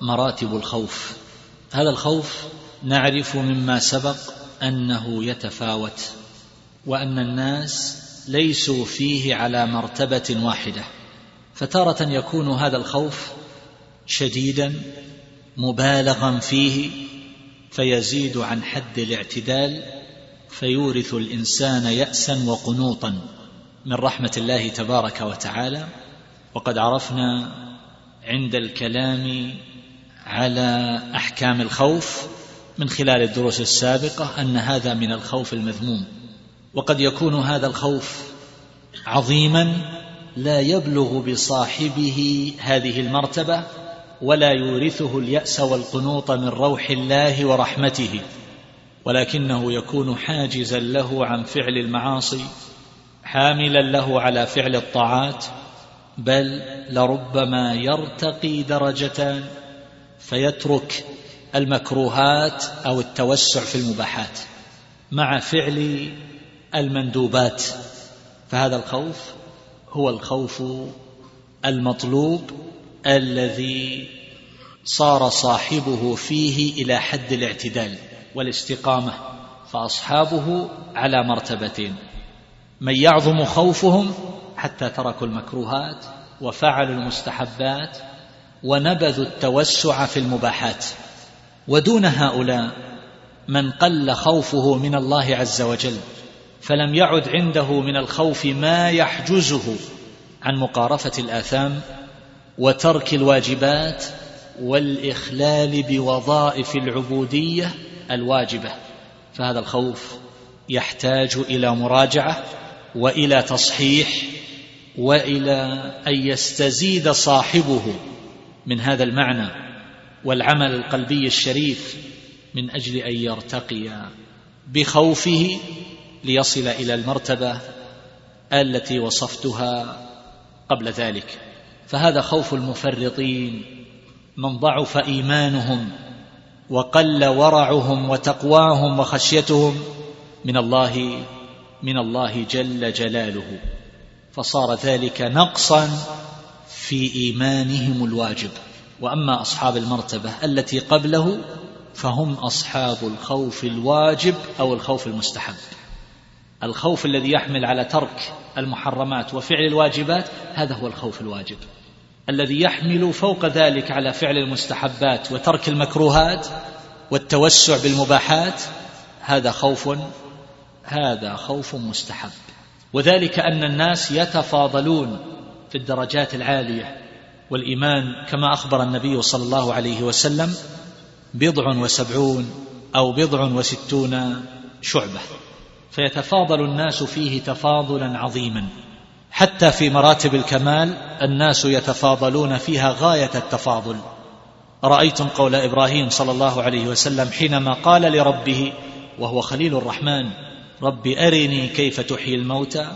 مراتب الخوف. هذا الخوف نعرف مما سبق أنه يتفاوت وأن الناس ليسوا فيه على مرتبة واحدة. فتارة يكون هذا الخوف شديدا مبالغا فيه فيزيد عن حد الاعتدال فيورث الإنسان ياسا وقنوطا من رحمة الله تبارك وتعالى. وقد عرفنا عند الكلام على أحكام الخوف من خلال الدروس السابقة أن هذا من الخوف المذموم. وقد يكون هذا الخوف عظيما لا يبلغ بصاحبه هذه المرتبة ولا يورثه اليأس والقنوط من روح الله ورحمته ولكنه يكون حاجزا له عن فعل المعاصي حاملا له على فعل الطاعات بل لربما يرتقي درجتان فيترك المكروهات أو التوسع في المباحات مع فعل المندوبات. فهذا الخوف هو الخوف المطلوب الذي صار صاحبه فيه إلى حد الاعتدال والاستقامة فأصحابه على مرتبتين من يعظم خوفهم حتى تركوا المكروهات وفعلوا المستحبات ونبذوا التوسع في المباحات. ودون هؤلاء من قل خوفه من الله عز وجل فلم يعد عنده من الخوف ما يحجزه عن مقارفة الآثام وترك الواجبات والإخلال بوظائف العبودية الواجبة. فهذا الخوف يحتاج إلى مراجعة وإلى تصحيح وإلى أن يستزيد صاحبه من هذا المعنى والعمل القلبي الشريف من أجل أن يرتقي بخوفه ليصل إلى المرتبة التي وصفتها قبل ذلك. فهذا خوف المفرطين من ضعف إيمانهم وقل ورعهم وتقواهم وخشيتهم من الله من الله جل جلاله. فصار ذلك نقصا في إيمانهم الواجب. وأما أصحاب المرتبة التي قبله فهم أصحاب الخوف الواجب أو الخوف المستحب. الخوف الذي يحمل على ترك المحرمات وفعل الواجبات هذا هو الخوف الواجب. الذي يحمل فوق ذلك على فعل المستحبات وترك المكروهات والتوسع بالمباحات هذا خوف هذا خوف مستحب. وذلك أن الناس يتفاضلون في الدرجات العالية والإيمان كما أخبر النبي صلى الله عليه وسلم بضع وسبعون أو بضع وستون شعبة. فيتفاضل الناس فيه تفاضلا عظيما. حتى في مراتب الكمال الناس يتفاضلون فيها غاية التفاضل. رأيتم قول إبراهيم صلى الله عليه وسلم حينما قال لربه وهو خليل الرحمن رب أرني كيف تحيي الموتى؟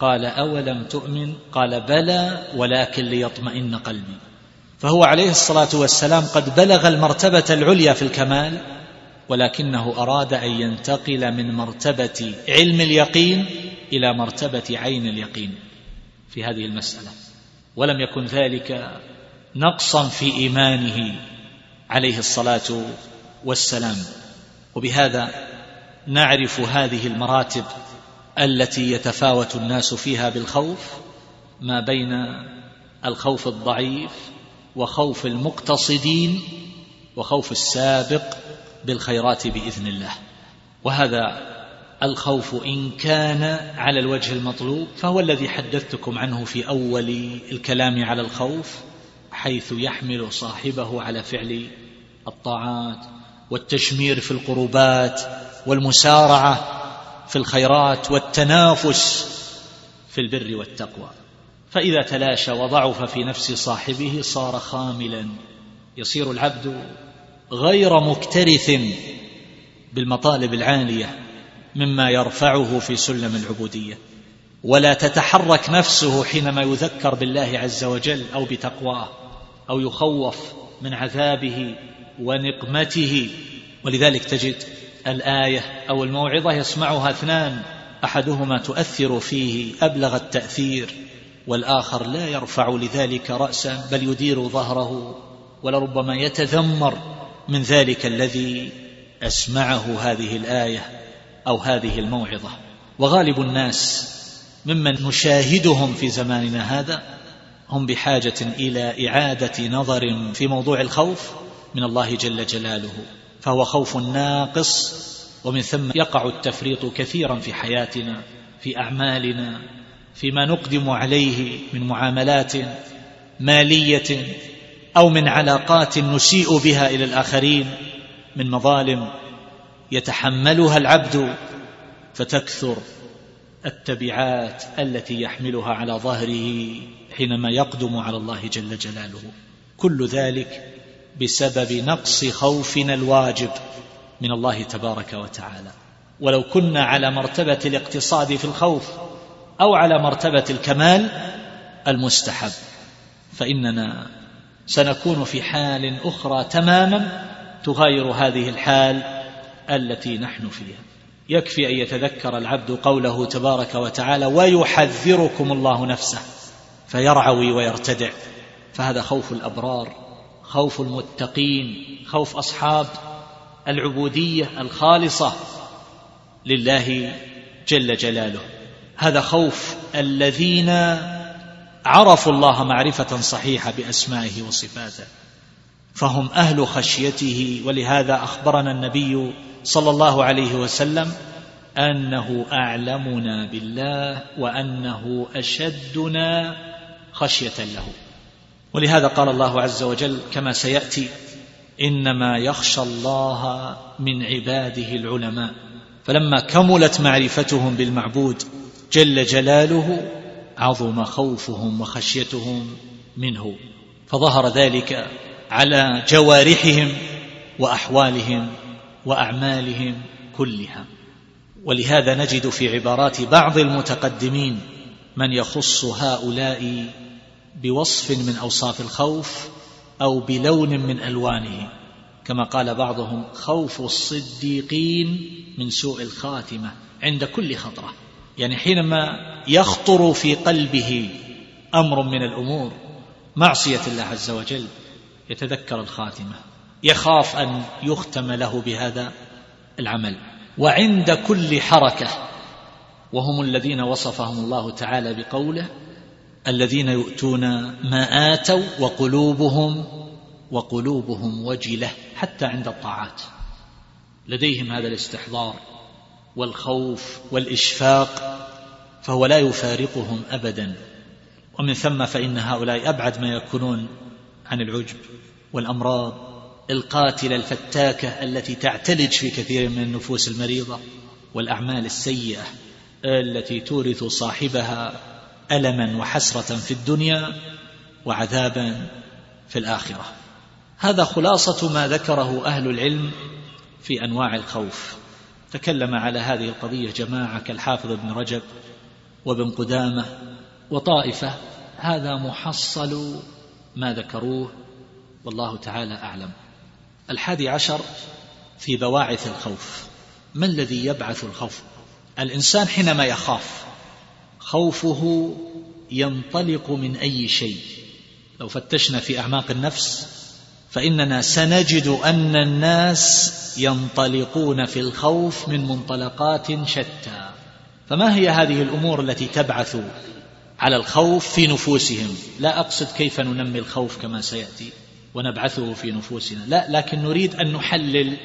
قال أولم تؤمن؟ قال بلى ولكن ليطمئن قلبي. فهو عليه الصلاة والسلام قد بلغ المرتبة العليا في الكمال ولكنه أراد أن ينتقل من مرتبة علم اليقين إلى مرتبة عين اليقين في هذه المسألة. ولم يكن ذلك نقصا في إيمانه عليه الصلاة والسلام. وبهذا نعرف هذه المراتب التي يتفاوت الناس فيها بالخوف ما بين الخوف الضعيف وخوف المقتصدين وخوف السابق بالخيرات بإذن الله. وهذا الخوف إن كان على الوجه المطلوب فهو الذي حدثتكم عنه في أول الكلام على الخوف حيث يحمل صاحبه على فعل الطاعات والتشمير في القربات والمسارعة في الخيرات والتنافس في البر والتقوى. فإذا تلاشى وضعف في نفس صاحبه صار خاملا. يصير العبد غير مكترث بالمطالب العالية مما يرفعه في سلم العبودية. ولا تتحرك نفسه حينما يذكر بالله عز وجل أو بتقواه أو يخوف من عذابه ونقمته. ولذلك تجد الآية أو الموعظة يسمعها اثنان أحدهما تؤثر فيه أبلغ التأثير والآخر لا يرفع لذلك راسا بل يدير ظهره ولربما يتذمر من ذلك الذي أسمعه هذه الآية أو هذه الموعظة. وغالب الناس ممن نشاهدهم في زماننا هذا هم بحاجة إلى إعادة نظر في موضوع الخوف من الله جل جلاله. فهو خوف ناقص ومن ثم يقع التفريط كثيرا في حياتنا في أعمالنا فيما نقدم عليه من معاملات مالية أو من علاقات نسيء بها إلى الآخرين من مظالم يتحملها العبد فتكثر التبعات التي يحملها على ظهره حينما يقدم على الله جل جلاله. كل ذلك بسبب نقص خوفنا الواجب من الله تبارك وتعالى. ولو كنا على مرتبة الاقتصاد في الخوف أو على مرتبة الكمال المستحب فإننا سنكون في حال أخرى تماما تغاير هذه الحال التي نحن فيها. يكفي أن يتذكر العبد قوله تبارك وتعالى ويحذركم الله نفسه فيرعوي ويرتدع. فهذا خوف الأبرار. خوف المتقين خوف أصحاب العبودية الخالصة لله جل جلاله. هذا خوف الذين عرفوا الله معرفة صحيحة بأسمائه وصفاته فهم أهل خشيته. ولهذا أخبرنا النبي صلى الله عليه وسلم أنه أعلمنا بالله وأنه أشدنا خشية له. ولهذا قال الله عز وجل كما سيأتي إنما يخشى الله من عباده العلماء. فلما كملت معرفتهم بالمعبود جل جلاله عظم خوفهم وخشيتهم منه. فظهر ذلك على جوارحهم وأحوالهم وأعمالهم كلها. ولهذا نجد في عبارات بعض المتقدمين من يخص هؤلاء بوصف من أوصاف الخوف أو بلون من ألوانه كما قال بعضهم خوف الصديقين من سوء الخاتمة عند كل خطرة. يعني حينما يخطر في قلبه أمر من الأمور معصية الله عز وجل يتذكر الخاتمة يخاف أن يختم له بهذا العمل. وعند كل حركة وهم الذين وصفهم الله تعالى بقوله الذين يؤتون ما آتوا وقلوبهم وقلوبهم وجلة حتى عند الطاعات. لديهم هذا الاستحضار والخوف والإشفاق فهو لا يفارقهم ابدا. ومن ثم فإن هؤلاء أبعد ما يكونون عن العجب والأمراض القاتله الفتاكة التي تعتلج في كثير من النفوس المريضة والأعمال السيئة التي تورث صاحبها ألما وحسرة في الدنيا وعذابا في الآخرة. هذا خلاصة ما ذكره أهل العلم في أنواع الخوف. تكلم على هذه القضية جماعة كالحافظ ابن رجب وابن قدامة وطائفة. هذا محصل ما ذكروه والله تعالى أعلم. الحادي عشر في بواعث الخوف. ما الذي يبعث الخوف؟ الإنسان حينما يخاف خوفه ينطلق من أي شيء. لو فتشنا في أعماق النفس فإننا سنجد أن الناس ينطلقون في الخوف من منطلقات شتى. فما هي هذه الأمور التي تبعث على الخوف في نفوسهم؟ لا أقصد كيف ننمي الخوف كما سيأتي ونبعثه في نفوسنا. لا لكن نريد أن نحلل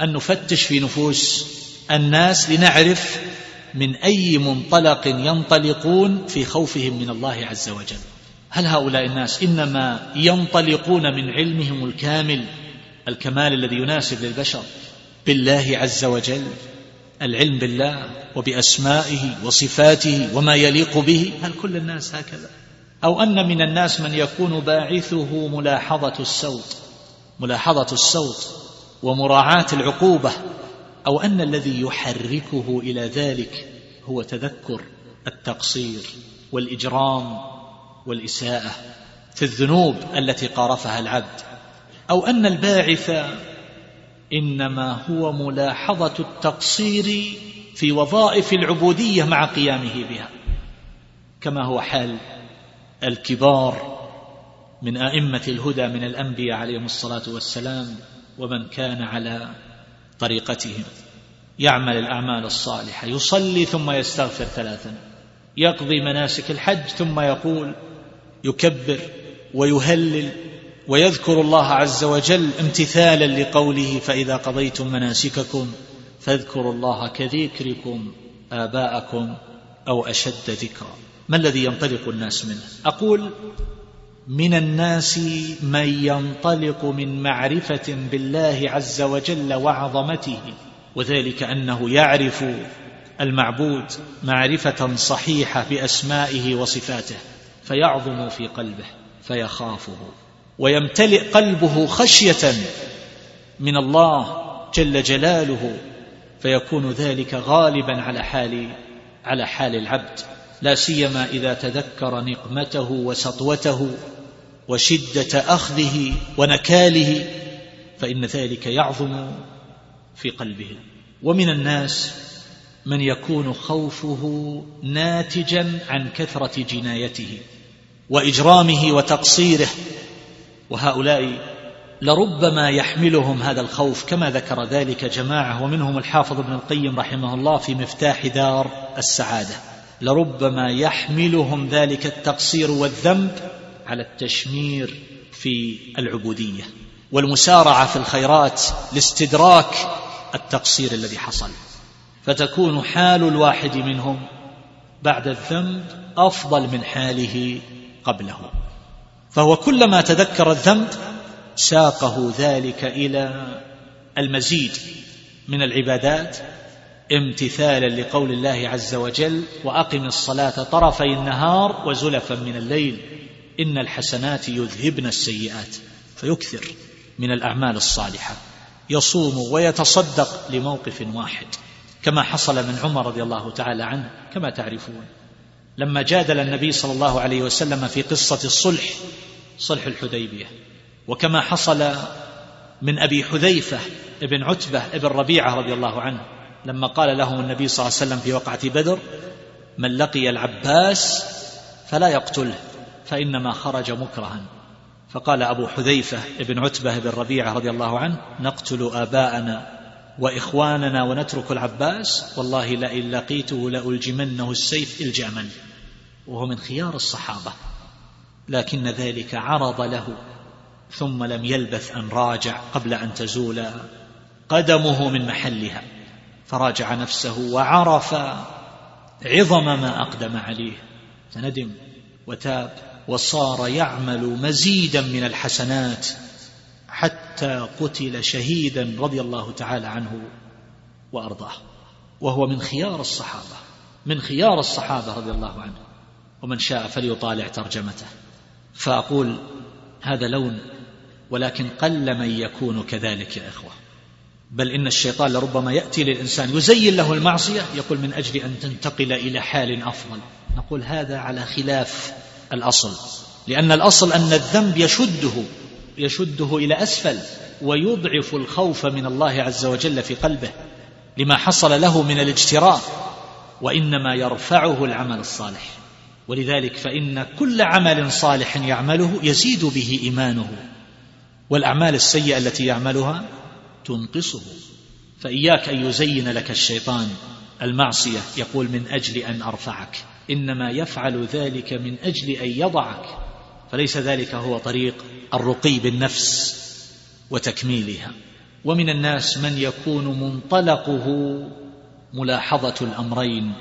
أن نفتش في نفوس الناس لنعرف من أي منطلق ينطلقون في خوفهم من الله عز وجل. هل هؤلاء الناس إنما ينطلقون من علمهم الكامل الكمال الذي يناسب للبشر بالله عز وجل العلم بالله وبأسمائه وصفاته وما يليق به؟ هل كل الناس هكذا؟ أو أن من الناس من يكون باعثه ملاحظة السوط ملاحظة السوط ومراعاة العقوبة أو أن الذي يحركه إلى ذلك هو تذكر التقصير والإجرام والإساءة في الذنوب التي قارفها العبد. أو أن الباعث إنما هو ملاحظة التقصير في وظائف العبودية مع قيامه بها كما هو حال الكبار من أئمة الهدى من الأنبياء عليهم الصلاة والسلام ومن كان على طريقتهم. يعمل الأعمال الصالحة يصلي ثم يستغفر ثلاثا يقضي مناسك الحج ثم يقول يكبر ويهلل ويذكر الله عز وجل امتثالا لقوله فإذا قضيتم مناسككم فاذكروا الله كذكركم آباءكم أو أشد ذكرا. ما الذي ينطلق الناس منه؟ أقول من الناس من ينطلق من معرفة بالله عز وجل وعظمته وذلك أنه يعرف المعبود معرفة صحيحة بأسمائه وصفاته فيعظم في قلبه فيخافه ويمتلئ قلبه خشية من الله جل جلاله فيكون ذلك غالبا على حال على حال العبد. لا سيما إذا تذكر نقمته وسطوته وشدة أخذه ونكاله فإن ذلك يعظم في قلبه. ومن الناس من يكون خوفه ناتجا عن كثرة جنايته وإجرامه وتقصيره وهؤلاء لربما يحملهم هذا الخوف كما ذكر ذلك جماعة ومنهم الحافظ ابن القيم رحمه الله في مفتاح دار السعادة. لربما يحملهم ذلك التقصير والذنب على التشمير في العبودية والمسارعة في الخيرات لاستدراك التقصير الذي حصل. فتكون حال الواحد منهم بعد الذنب أفضل من حاله قبله. فهو كلما تذكر الذنب ساقه ذلك إلى المزيد من العبادات امتثالا لقول الله عز وجل وأقم الصلاة طرفي النهار وزلفا من الليل إن الحسنات يذهبن السيئات. فيكثر من الأعمال الصالحة. يصوم ويتصدق لموقف واحد. كما حصل من عمر رضي الله تعالى عنه كما تعرفون. لما جادل النبي صلى الله عليه وسلم في قصة الصلح صلح الحديبية. وكما حصل من أبي حذيفة ابن عتبة ابن ربيعة رضي الله عنه لما قال لهم النبي صلى الله عليه وسلم في وقعة بدر من لقي العباس فلا يقتله فإنما خرج مكرها. فقال أبو حذيفة ابن عتبة بن ربيعة رضي الله عنه نقتل آباءنا وإخواننا ونترك العباس والله لئن لقيته لألجمنه السيف الجاما وهو من خيار الصحابة. لكن ذلك عرض له ثم لم يلبث أن راجع قبل أن تزول قدمه من محلها. فراجع نفسه وعرف عظم ما أقدم عليه. فندم وتاب وصار يعمل مزيدا من الحسنات حتى قتل شهيدا رضي الله تعالى عنه وأرضاه. وهو من خيار الصحابة من خيار الصحابة رضي الله عنه. ومن شاء فليطالع ترجمته. فأقول هذا لون ولكن قل من يكون كذلك يا إخوة. بل إن الشيطان لربما يأتي للإنسان يزين له المعصية يقول من أجل أن تنتقل إلى حال أفضل. نقول هذا على خلاف الأصل لأن الأصل أن الذنب يشده يشده إلى أسفل ويضعف الخوف من الله عز وجل في قلبه لما حصل له من الاجتراء وإنما يرفعه العمل الصالح. ولذلك فإن كل عمل صالح يعمله يزيد به إيمانه. والأعمال السيئة التي يعملها تنقصه. فإياك أن يزين لك الشيطان المعصية يقول من أجل أن أرفعك. إنما يفعل ذلك من أجل أن يضعك. فليس ذلك هو طريق الرقي بالنفس وتكميلها. ومن الناس من يكون منطلقه ملاحظة الأمرين.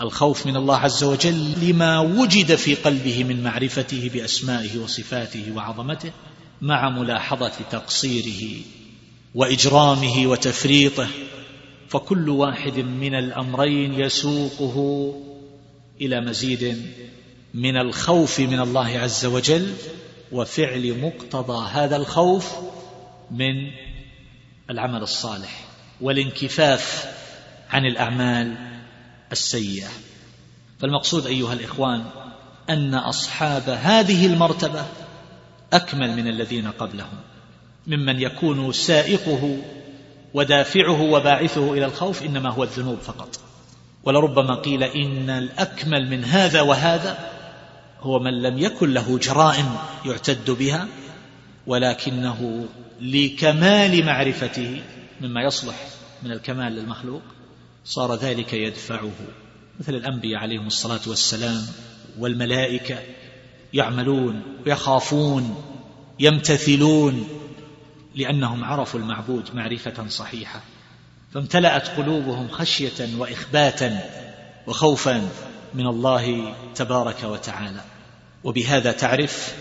الخوف من الله عز وجل لما وجد في قلبه من معرفته بأسمائه وصفاته وعظمته مع ملاحظة تقصيره. وإجرامه وتفريطه فكل واحد من الأمرين يسوقه إلى مزيد من الخوف من الله عز وجل وفعل مقتضى هذا الخوف من العمل الصالح والانكفاف عن الأعمال السيئة. فالمقصود أيها الإخوان أن أصحاب هذه المرتبة أكمل من الذين قبلهم. ممن يكون سائقه ودافعه وباعثه إلى الخوف إنما هو الذنوب فقط. ولربما قيل إن الأكمل من هذا وهذا هو من لم يكن له جرائم يعتد بها ولكنه لكمال معرفته مما يصلح من الكمال للمخلوق صار ذلك يدفعه. مثل الأنبياء عليهم الصلاة والسلام والملائكة يعملون يخافون يمتثلون لأنهم عرفوا المعبود معرفة صحيحة فامتلأت قلوبهم خشية وإخباتا وخوفا من الله تبارك وتعالى. وبهذا تعرف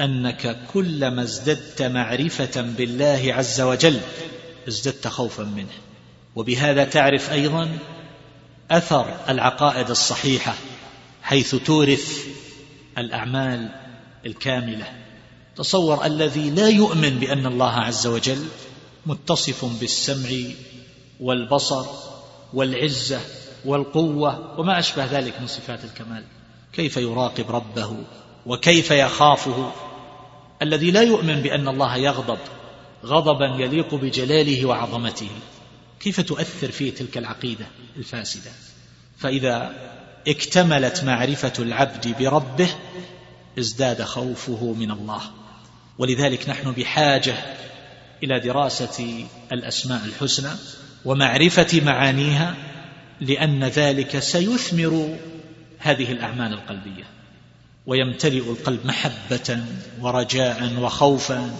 أنك كلما ازددت معرفة بالله عز وجل ازددت خوفا منه. وبهذا تعرف أيضا أثر العقائد الصحيحة حيث تورث الأعمال الكاملة. تصور الذي لا يؤمن بأن الله عز وجل متصف بالسمع والبصر والعزة والقوة وما أشبه ذلك من صفات الكمال. كيف يراقب ربه وكيف يخافه؟ الذي لا يؤمن بأن الله يغضب غضبا يليق بجلاله وعظمته. كيف تؤثر فيه تلك العقيدة الفاسدة؟ فإذا اكتملت معرفة العبد بربه ازداد خوفه من الله. ولذلك نحن بحاجة إلى دراسة الأسماء الحسنى ومعرفة معانيها لأن ذلك سيثمر هذه الأعمال القلبية ويمتلئ القلب محبة ورجاء وخوفا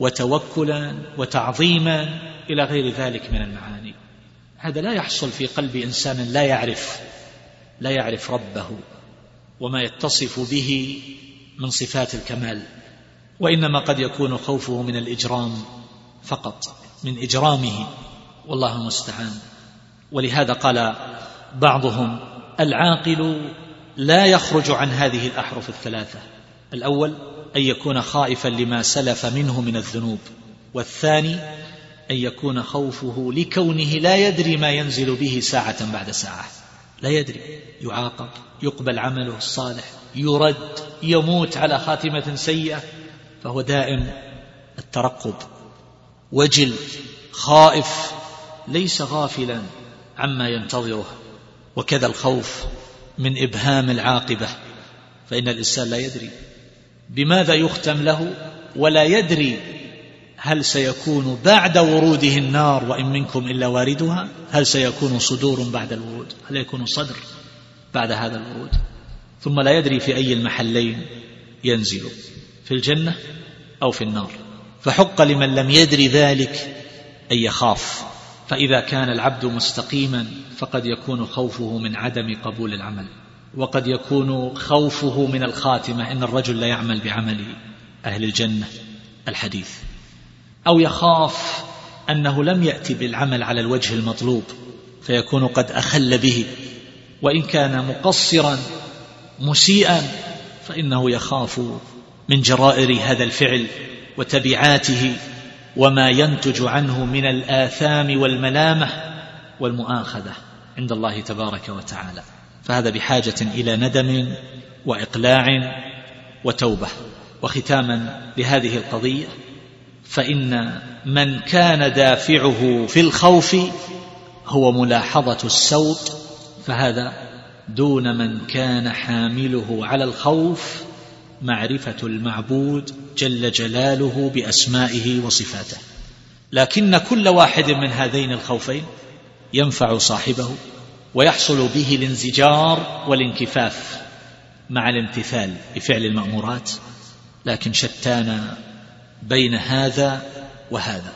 وتوكلا وتعظيما إلى غير ذلك من المعاني. هذا لا يحصل في قلب إنسان لا يعرف لا يعرف ربه وما يتصف به من صفات الكمال. وإنما قد يكون خوفه من الإجرام فقط من إجرامه. والله المستعان. ولهذا قال بعضهم العاقل لا يخرج عن هذه الأحرف الثلاثة. الأول أن يكون خائفا لما سلف منه من الذنوب والثاني أن يكون خوفه لكونه لا يدري ما ينزل به ساعة بعد ساعة. لا يدري. يعاقب يقبل عمله الصالح يرد يموت على خاتمة سيئة. فهو دائم الترقب وجل خائف ليس غافلا عما ينتظره وكذا الخوف من إبهام العاقبة. فإن الإنسان لا يدري بماذا يختم له ولا يدري هل سيكون بعد وروده النار وإن منكم إلا واردها هل سيكون صدور بعد الورود هل يكون صدر بعد هذا الورود. ثم لا يدري في أي المحلين ينزل. في الجنة أو في النار. فحق لمن لم يدري ذلك أن يخاف. فإذا كان العبد مستقيما فقد يكون خوفه من عدم قبول العمل. وقد يكون خوفه من الخاتمة إن الرجل لا يعمل بعمل أهل الجنة الحديث. أو يخاف أنه لم يأتي بالعمل على الوجه المطلوب فيكون قد أخل به. وإن كان مقصرا مسيئا فإنه يخاف من جرائر هذا الفعل وتبعاته وما ينتج عنه من الآثام والملامة والمؤاخذة عند الله تبارك وتعالى. فهذا بحاجة إلى ندم وإقلاع وتوبة. وختاما لهذه القضية فإن من كان دافعه في الخوف هو ملاحظة السوط فهذا دون من كان حامله على الخوف معرفة المعبود جل جلاله بأسمائه وصفاته. لكن كل واحد من هذين الخوفين ينفع صاحبه ويحصل به الانزجار والانكفاف مع الامتثال بفعل المأمورات. لكن شتان بين هذا وهذا.